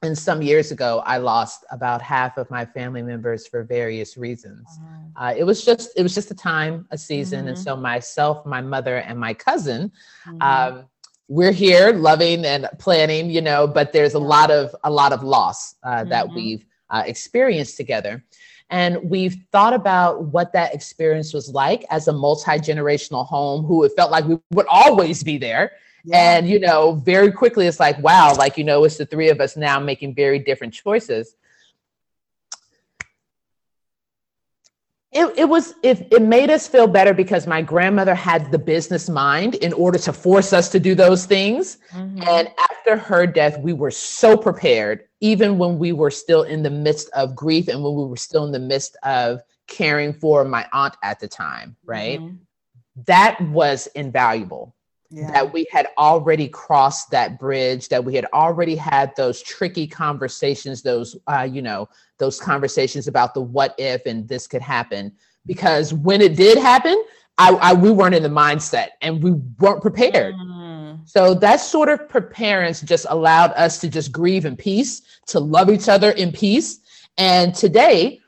And some years ago, I lost about half of my family members for various reasons. Mm-hmm. Uh, it was just it was just a time, a season, mm-hmm. and so myself, my mother, and my cousin mm-hmm. um, we're here loving and planning you know but there's a lot of a lot of loss uh, mm-hmm. that we've uh, experienced together and we've thought about what that experience was like as a multi-generational home who it felt like we would always be there yeah. and you know very quickly it's like wow like you know it's the three of us now making very different choices It, it was it, it made us feel better because my grandmother had the business mind in order to force us to do those things mm-hmm. and after her death we were so prepared even when we were still in the midst of grief and when we were still in the midst of caring for my aunt at the time right mm-hmm. that was invaluable yeah. that we had already crossed that bridge that we had already had those tricky conversations those uh, you know those conversations about the what if and this could happen because when it did happen I, I we weren't in the mindset and we weren't prepared mm. so that sort of preparedness just allowed us to just grieve in peace to love each other in peace and today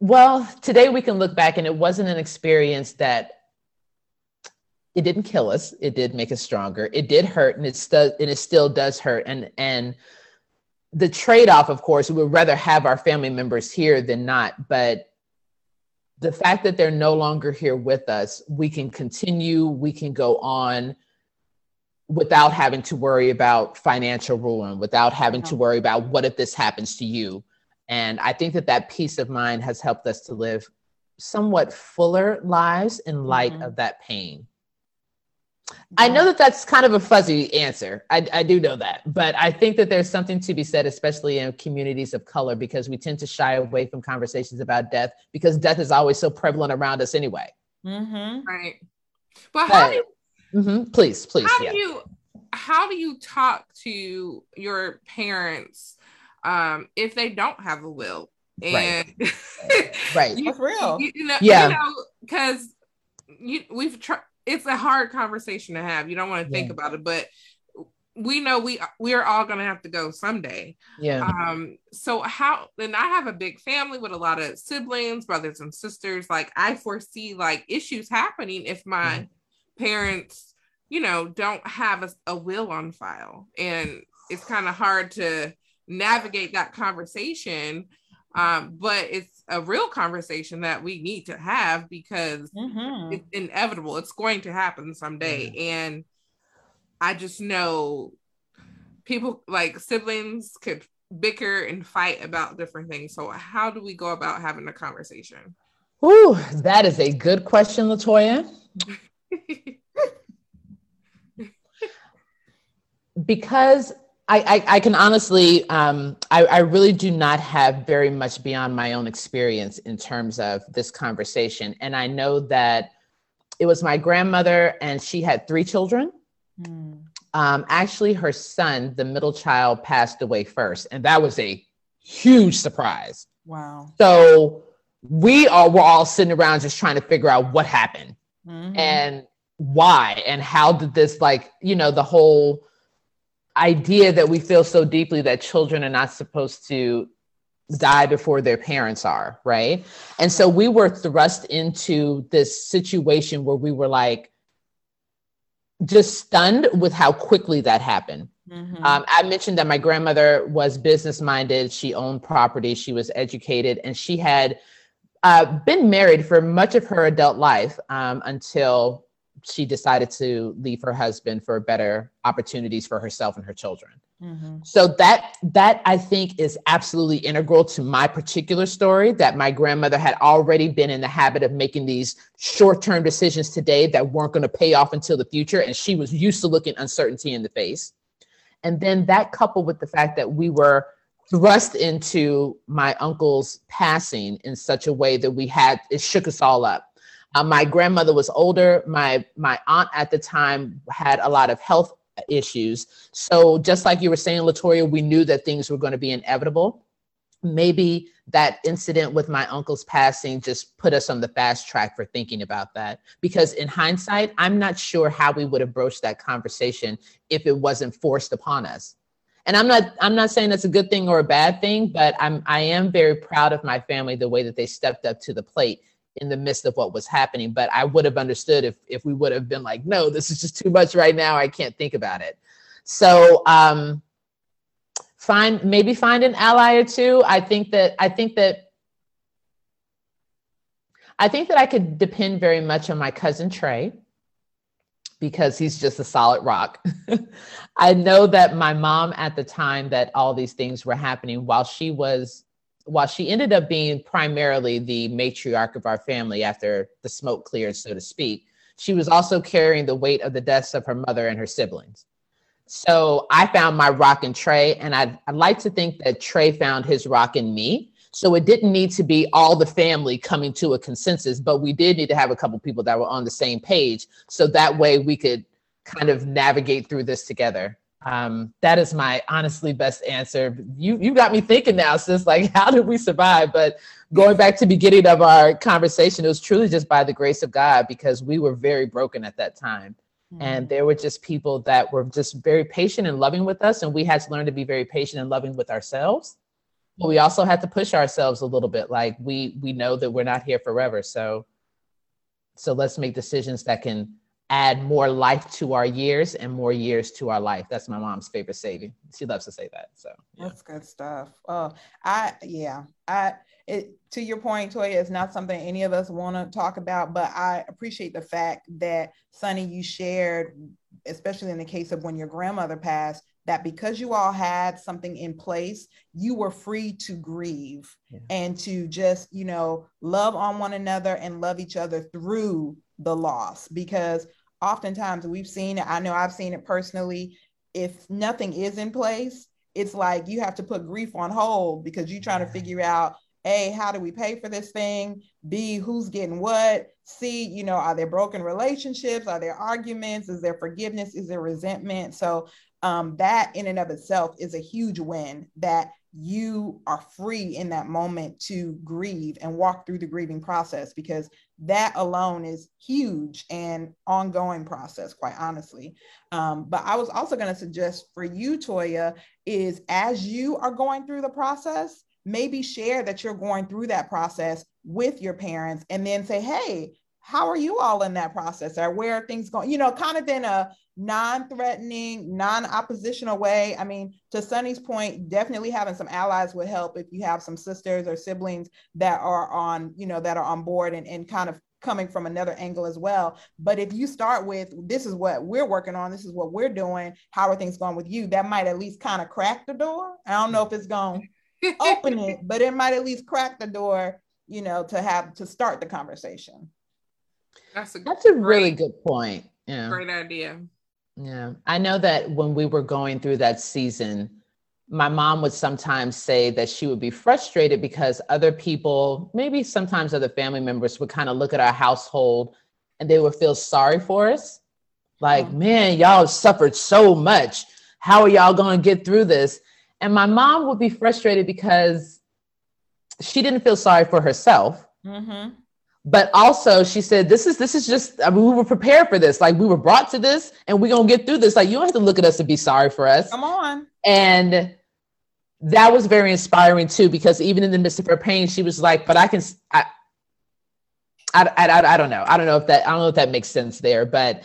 well today we can look back and it wasn't an experience that it didn't kill us. It did make us stronger. It did hurt and it still and it still does hurt. And and the trade-off of course we would rather have our family members here than not. But the fact that they're no longer here with us we can continue we can go on without having to worry about financial ruin without having to worry about what if this happens to you. And i think that that peace of mind has helped us to live somewhat fuller lives in light mm-hmm. of that pain I know that that's kind of a fuzzy answer. I, I, do know that. But I think that there's something to be said, especially in communities of color, because we tend to shy away from conversations about death because death is always so prevalent around us anyway. Mm-hmm. Right. But how do you, mm-hmm. please, please. How yeah. do you how do you talk to your parents um, if they don't have a will? And right, right. you, That's real. You, you know, yeah. you know, because you, we've tried it's a hard conversation to have. You don't want to think yeah. about it, but we know we we are all gonna have to go someday. Yeah. Um. So how? And I have a big family with a lot of siblings, brothers and sisters. Like I foresee like issues happening if my mm-hmm. parents, you know, don't have a, a will on file, and it's kind of hard to navigate that conversation. Um, but it's a real conversation that we need to have because mm-hmm. it's inevitable. It's going to happen someday. Mm-hmm. And I just know people like siblings could bicker and fight about different things. So how do we go about having a conversation? Ooh, that is a good question, Latoya. because I, I, I, can honestly, um, I, I really do not have very much beyond my own experience in terms of this conversation. And I know that it was my grandmother, and she had three children. Mm. Um, actually, her son, the middle child, passed away first, and that was a huge surprise. Wow. So we all were all sitting around just trying to figure out what happened mm-hmm. and why and how did this, like, you know, the whole idea that we feel so deeply that children are not supposed to die before their parents are, right? And so we were thrust into this situation where we were like just stunned with how quickly that happened. Mm-hmm. Um, I mentioned that my grandmother was business minded. She owned property. She was educated, and she had uh, been married for much of her adult life um, until she decided to leave her husband for better opportunities for herself and her children. Mm-hmm. So that that I think is absolutely integral to my particular story that my grandmother had already been in the habit of making these short-term decisions today that weren't going to pay off until the future and she was used to looking uncertainty in the face. And then that coupled with the fact that we were thrust into my uncle's passing in such a way that we had it shook us all up. Uh, my grandmother was older. My my aunt at the time had a lot of health issues. So just like you were saying, Latoya, we knew that things were going to be inevitable. Maybe that incident with my uncle's passing just put us on the fast track for thinking about that. Because in hindsight, I'm not sure how we would have broached that conversation if it wasn't forced upon us. And I'm not I'm not saying that's a good thing or a bad thing, but I'm I am very proud of my family the way that they stepped up to the plate in the midst of what was happening. But I would have understood if if we would have been like, no, this is just too much right now. I can't think about it. So um, find maybe find an ally or two. I think that I think that I think that I could depend very much on my cousin Trey because he's just a solid rock. I know that my mom at the time that all these things were happening while she was while she ended up being primarily the matriarch of our family after the smoke cleared, so to speak, she was also carrying the weight of the deaths of her mother and her siblings. So I found my rock in Trey, and I'd, I'd like to think that Trey found his rock in me. So it didn't need to be all the family coming to a consensus, but we did need to have a couple people that were on the same page. So that way we could kind of navigate through this together. Um, that is my honestly best answer. You you got me thinking now, sis. Like, how did we survive? But going back to beginning of our conversation, it was truly just by the grace of God because we were very broken at that time. Mm-hmm. And there were just people that were just very patient and loving with us. And we had to learn to be very patient and loving with ourselves. But we also had to push ourselves a little bit. Like we we know that we're not here forever. So so let's make decisions that can add more life to our years and more years to our life. That's my mom's favorite saying. She loves to say that. So yeah. that's good stuff. Oh, I yeah, I it to your point, Toya, it's not something any of us want to talk about, but I appreciate the fact that Sonny, you shared, especially in the case of when your grandmother passed, that because you all had something in place, you were free to grieve yeah. and to just, you know, love on one another and love each other through the loss because oftentimes we've seen it. I know I've seen it personally. If nothing is in place, it's like you have to put grief on hold because you're trying to figure out A, how do we pay for this thing? B, who's getting what? C, you know, are there broken relationships? Are there arguments? Is there forgiveness? Is there resentment? So um, that in and of itself is a huge win that you are free in that moment to grieve and walk through the grieving process because that alone is huge and ongoing process quite honestly. Um, but i was also going to suggest for you toya is as you are going through the process maybe share that you're going through that process with your parents and then say hey how are you all in that process or where are things going you know kind of in a non-threatening, non-oppositional way. I mean, to sunny's point, definitely having some allies would help if you have some sisters or siblings that are on, you know, that are on board and, and kind of coming from another angle as well. But if you start with this is what we're working on, this is what we're doing, how are things going with you? That might at least kind of crack the door. I don't know if it's going to open it, but it might at least crack the door, you know, to have to start the conversation. That's a, That's a really good point. Yeah. Great idea. Yeah. I know that when we were going through that season, my mom would sometimes say that she would be frustrated because other people, maybe sometimes other family members, would kind of look at our household and they would feel sorry for us. Like, mm-hmm. man, y'all suffered so much. How are y'all going to get through this? And my mom would be frustrated because she didn't feel sorry for herself. Mm-hmm but also she said this is this is just I mean, we were prepared for this. Like we were brought to this and we're gonna get through this. Like you don't have to look at us to be sorry for us. Come on. And that was very inspiring too because even in the midst of her pain she was like but i can i I, I, I don't know. I don't know if that I don't know if that makes sense there, but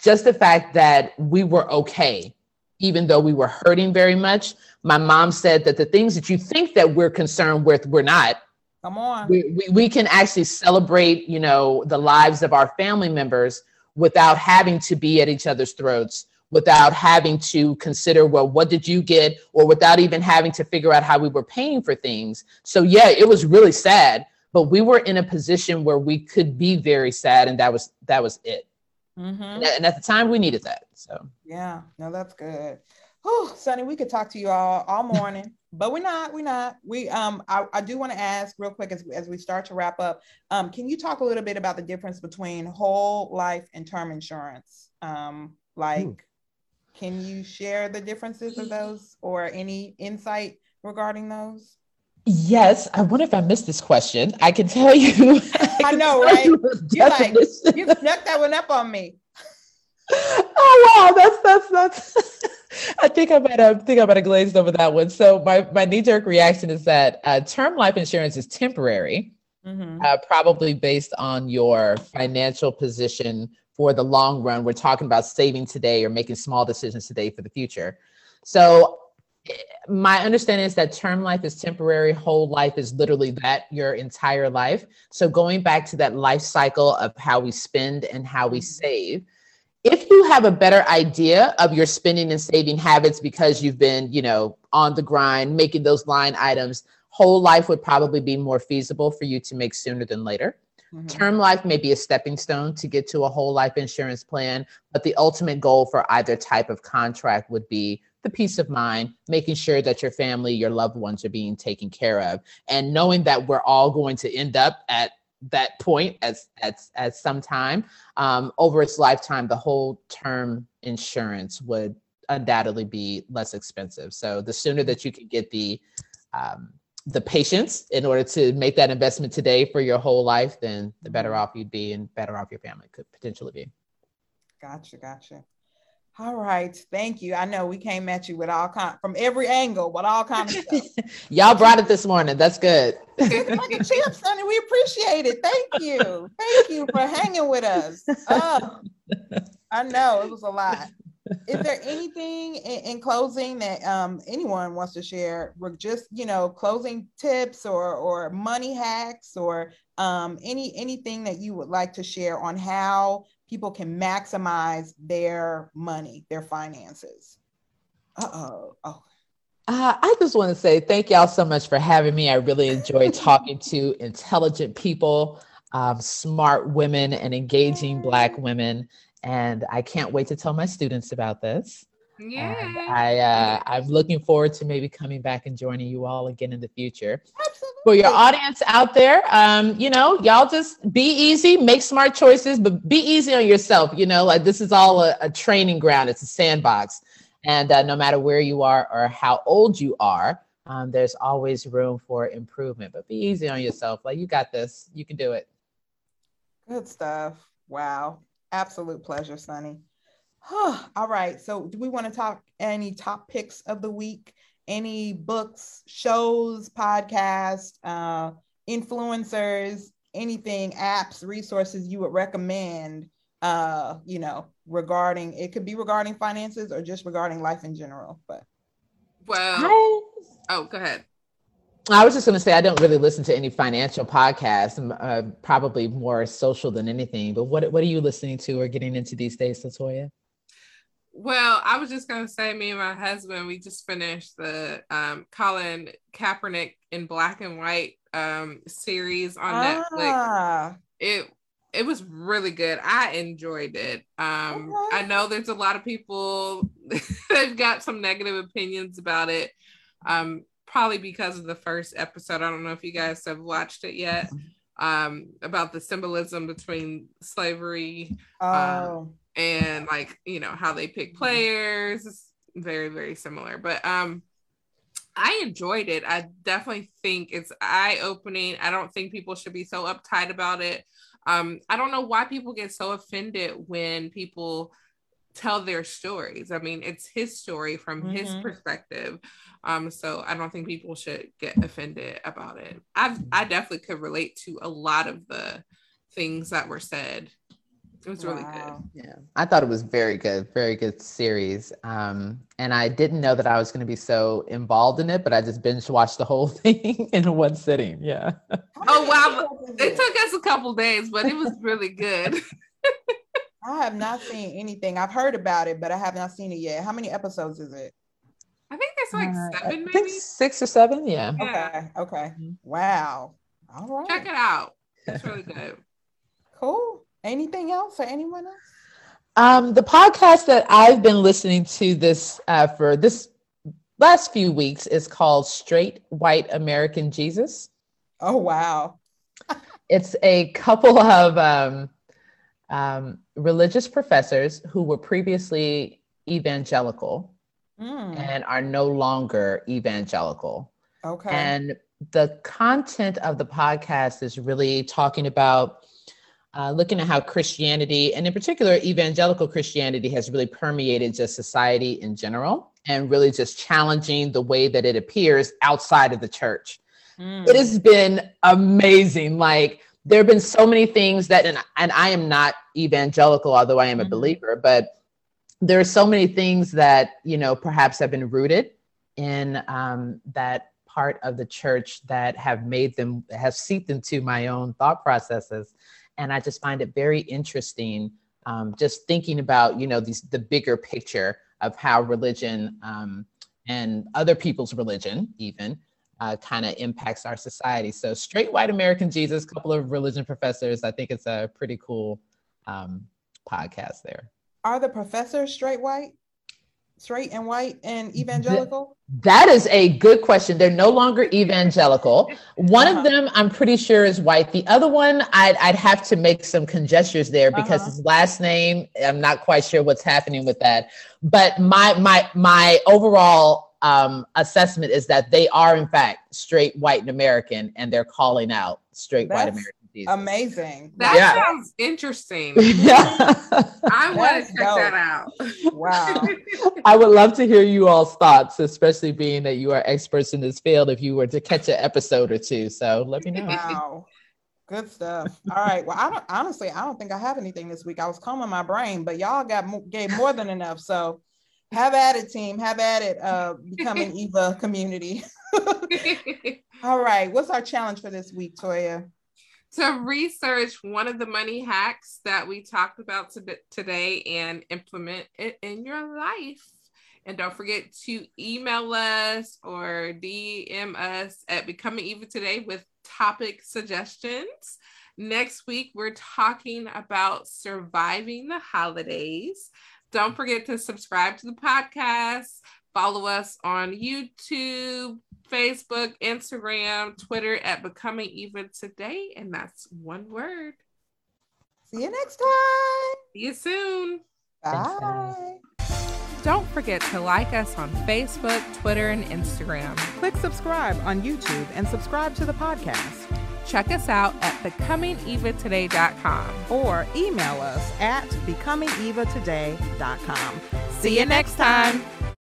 just the fact that we were okay, even though we were hurting very much. My mom said that the things that you think that we're concerned with, we're not Come on. We, we, we can actually celebrate, you know, the lives of our family members without having to be at each other's throats without having to consider well what did you get? Or without even having to figure out how we were paying for things. So yeah it was really sad but we were in a position where we could be very sad and that was that was it. Mm-hmm. and at the time we needed that so. Yeah. No that's good oh sonny we could talk to you all all morning but we're not we're not we um i, I do want to ask real quick as, as we start to wrap up um can you talk a little bit about the difference between whole life and term insurance um like Ooh. can you share the differences of those or any insight regarding those Yes, I wonder if I missed this question. I can tell you. I, I know, right? You, like, you snuck that one up on me. Oh wow, that's that's that's. I think I might have think I might have glazed over that one. So my my knee jerk reaction is that uh, term life insurance is temporary, mm-hmm. uh, probably based on your financial position for the long run. We're talking about saving today or making small decisions today for the future. So my understanding is that term life is temporary, whole life is literally that your entire life. So going back to that life cycle of how we spend and how we mm-hmm. save, if you have a better idea of your spending and saving habits because you've been, you know, on the grind, making those line items, whole life would probably be more feasible for you to make sooner than later. Mm-hmm. Term life may be a stepping stone to get to a whole life insurance plan, but the ultimate goal for either type of contract would be the peace of mind, making sure that your family, your loved ones are being taken care of, and knowing that we're all going to end up at that point as as at some time. Um, over its lifetime the whole term insurance would undoubtedly be less expensive. So the sooner that you can get the um, the patience in order to make that investment today for your whole life then the better off you'd be and better off your family could potentially be. Gotcha gotcha all right, thank you. I know we came at you with all kind from every angle, but all kind of stuff. Y'all brought it this morning. That's good. like a champ, We appreciate it. Thank you. Thank you for hanging with us. Oh, I know it was a lot. Is there anything in, in closing that um, anyone wants to share? Just you know, closing tips or or money hacks or um, any anything that you would like to share on how people can maximize their money, their finances. Uh-oh. Oh. Uh, I just want to say thank y'all so much for having me. I really enjoyed talking to intelligent people, um, smart women, and engaging Black women. And I can't wait to tell my students about this. Yeah. And I uh, I'm looking forward to maybe coming back and joining you all again in the future. Absolutely. For your audience out there, um, you know, y'all just be easy, make smart choices, but be easy on yourself. You know, like this is all a, a training ground. It's a sandbox, and uh, no matter where you are or how old you are, um, there's always room for improvement. But be easy on yourself. Like you got this. You can do it. Good stuff. Wow. Absolute pleasure, Sonny. All right. So, do we want to talk any top picks of the week? Any books, shows, podcasts, uh, influencers, anything, apps, resources you would recommend? Uh, you know, regarding it could be regarding finances or just regarding life in general. But well, oh, go ahead. I was just going to say I don't really listen to any financial podcasts. I'm uh, probably more social than anything. But what what are you listening to or getting into these days, Latoya? Well, I was just gonna say, me and my husband, we just finished the um, Colin Kaepernick in black and white um, series on ah. Netflix. It it was really good. I enjoyed it. Um, okay. I know there's a lot of people they've got some negative opinions about it. Um, probably because of the first episode. I don't know if you guys have watched it yet. Um, about the symbolism between slavery. Um, oh and like you know how they pick mm-hmm. players is very very similar but um i enjoyed it i definitely think it's eye opening i don't think people should be so uptight about it um i don't know why people get so offended when people tell their stories i mean it's his story from mm-hmm. his perspective um so i don't think people should get offended about it i i definitely could relate to a lot of the things that were said it was really good. Yeah. I thought it was very good, very good series. Um, and I didn't know that I was going to be so involved in it, but I just binge watched the whole thing in one sitting. Yeah. Oh, wow. It took us a couple days, but it was really good. I have not seen anything. I've heard about it, but I have not seen it yet. How many episodes is it? I think it's like uh, seven, I think six or seven. Yeah. Okay. Okay. Mm-hmm. Wow. All right. Check it out. It's really good. cool. Anything else for anyone else? Um, the podcast that I've been listening to this uh, for this last few weeks is called Straight White American Jesus. Oh wow! it's a couple of um, um, religious professors who were previously evangelical mm. and are no longer evangelical. Okay. And the content of the podcast is really talking about uh, looking at how Christianity, and in particular evangelical Christianity, has really permeated just society in general and really just challenging the way that it appears outside of the church. Mm. It has been amazing. Like, there have been so many things that, and, and I am not evangelical, although I am a mm-hmm. believer, but there are so many things that you know perhaps have been rooted in um, that part of the church that have made them have seeped into my own thought processes and i just find it very interesting um, just thinking about you know these the bigger picture of how religion um, and other people's religion even uh, kind of impacts our society so straight white american jesus couple of religion professors i think it's a pretty cool um, podcast there are the professors straight white? Straight and white and evangelical? That is a good question. They're no longer evangelical. One uh-huh. of them, I'm pretty sure, is white. The other one, I'd, I'd have to make some conjectures there because uh-huh. his last name, I'm not quite sure what's happening with that. But my my my overall um, assessment is that they are in fact straight white and American, and they're calling out straight That's, white American. Jesus. Amazing. That yeah. sounds interesting. yeah. I want to check dope. that out. Wow. I would love to hear you all's thoughts, especially being that you are experts in this field if you were to catch an episode or two. So let me know. Wow. Good stuff. All right. Well, I don't honestly, I don't think I have anything this week. I was combing my brain, but y'all got gave more than enough. So have at it, team. Have at it. Uh, becoming Eva community. All right. What's our challenge for this week, Toya? to research one of the money hacks that we talked about today and implement it in your life. And don't forget to email us or DM us at Becoming Eva Today with topic suggestions. Next week, we're talking about surviving the holidays. Don't forget to subscribe to the podcast, follow us on YouTube, Facebook, Instagram, Twitter at Becoming Eva Today. And that's one word. See you next time. See you soon. Bye. Don't forget to like us on Facebook, Twitter, and Instagram. Click subscribe on YouTube and subscribe to the podcast. Check us out at becomingevatoday.com or email us at becomingevatoday.com. See you next time.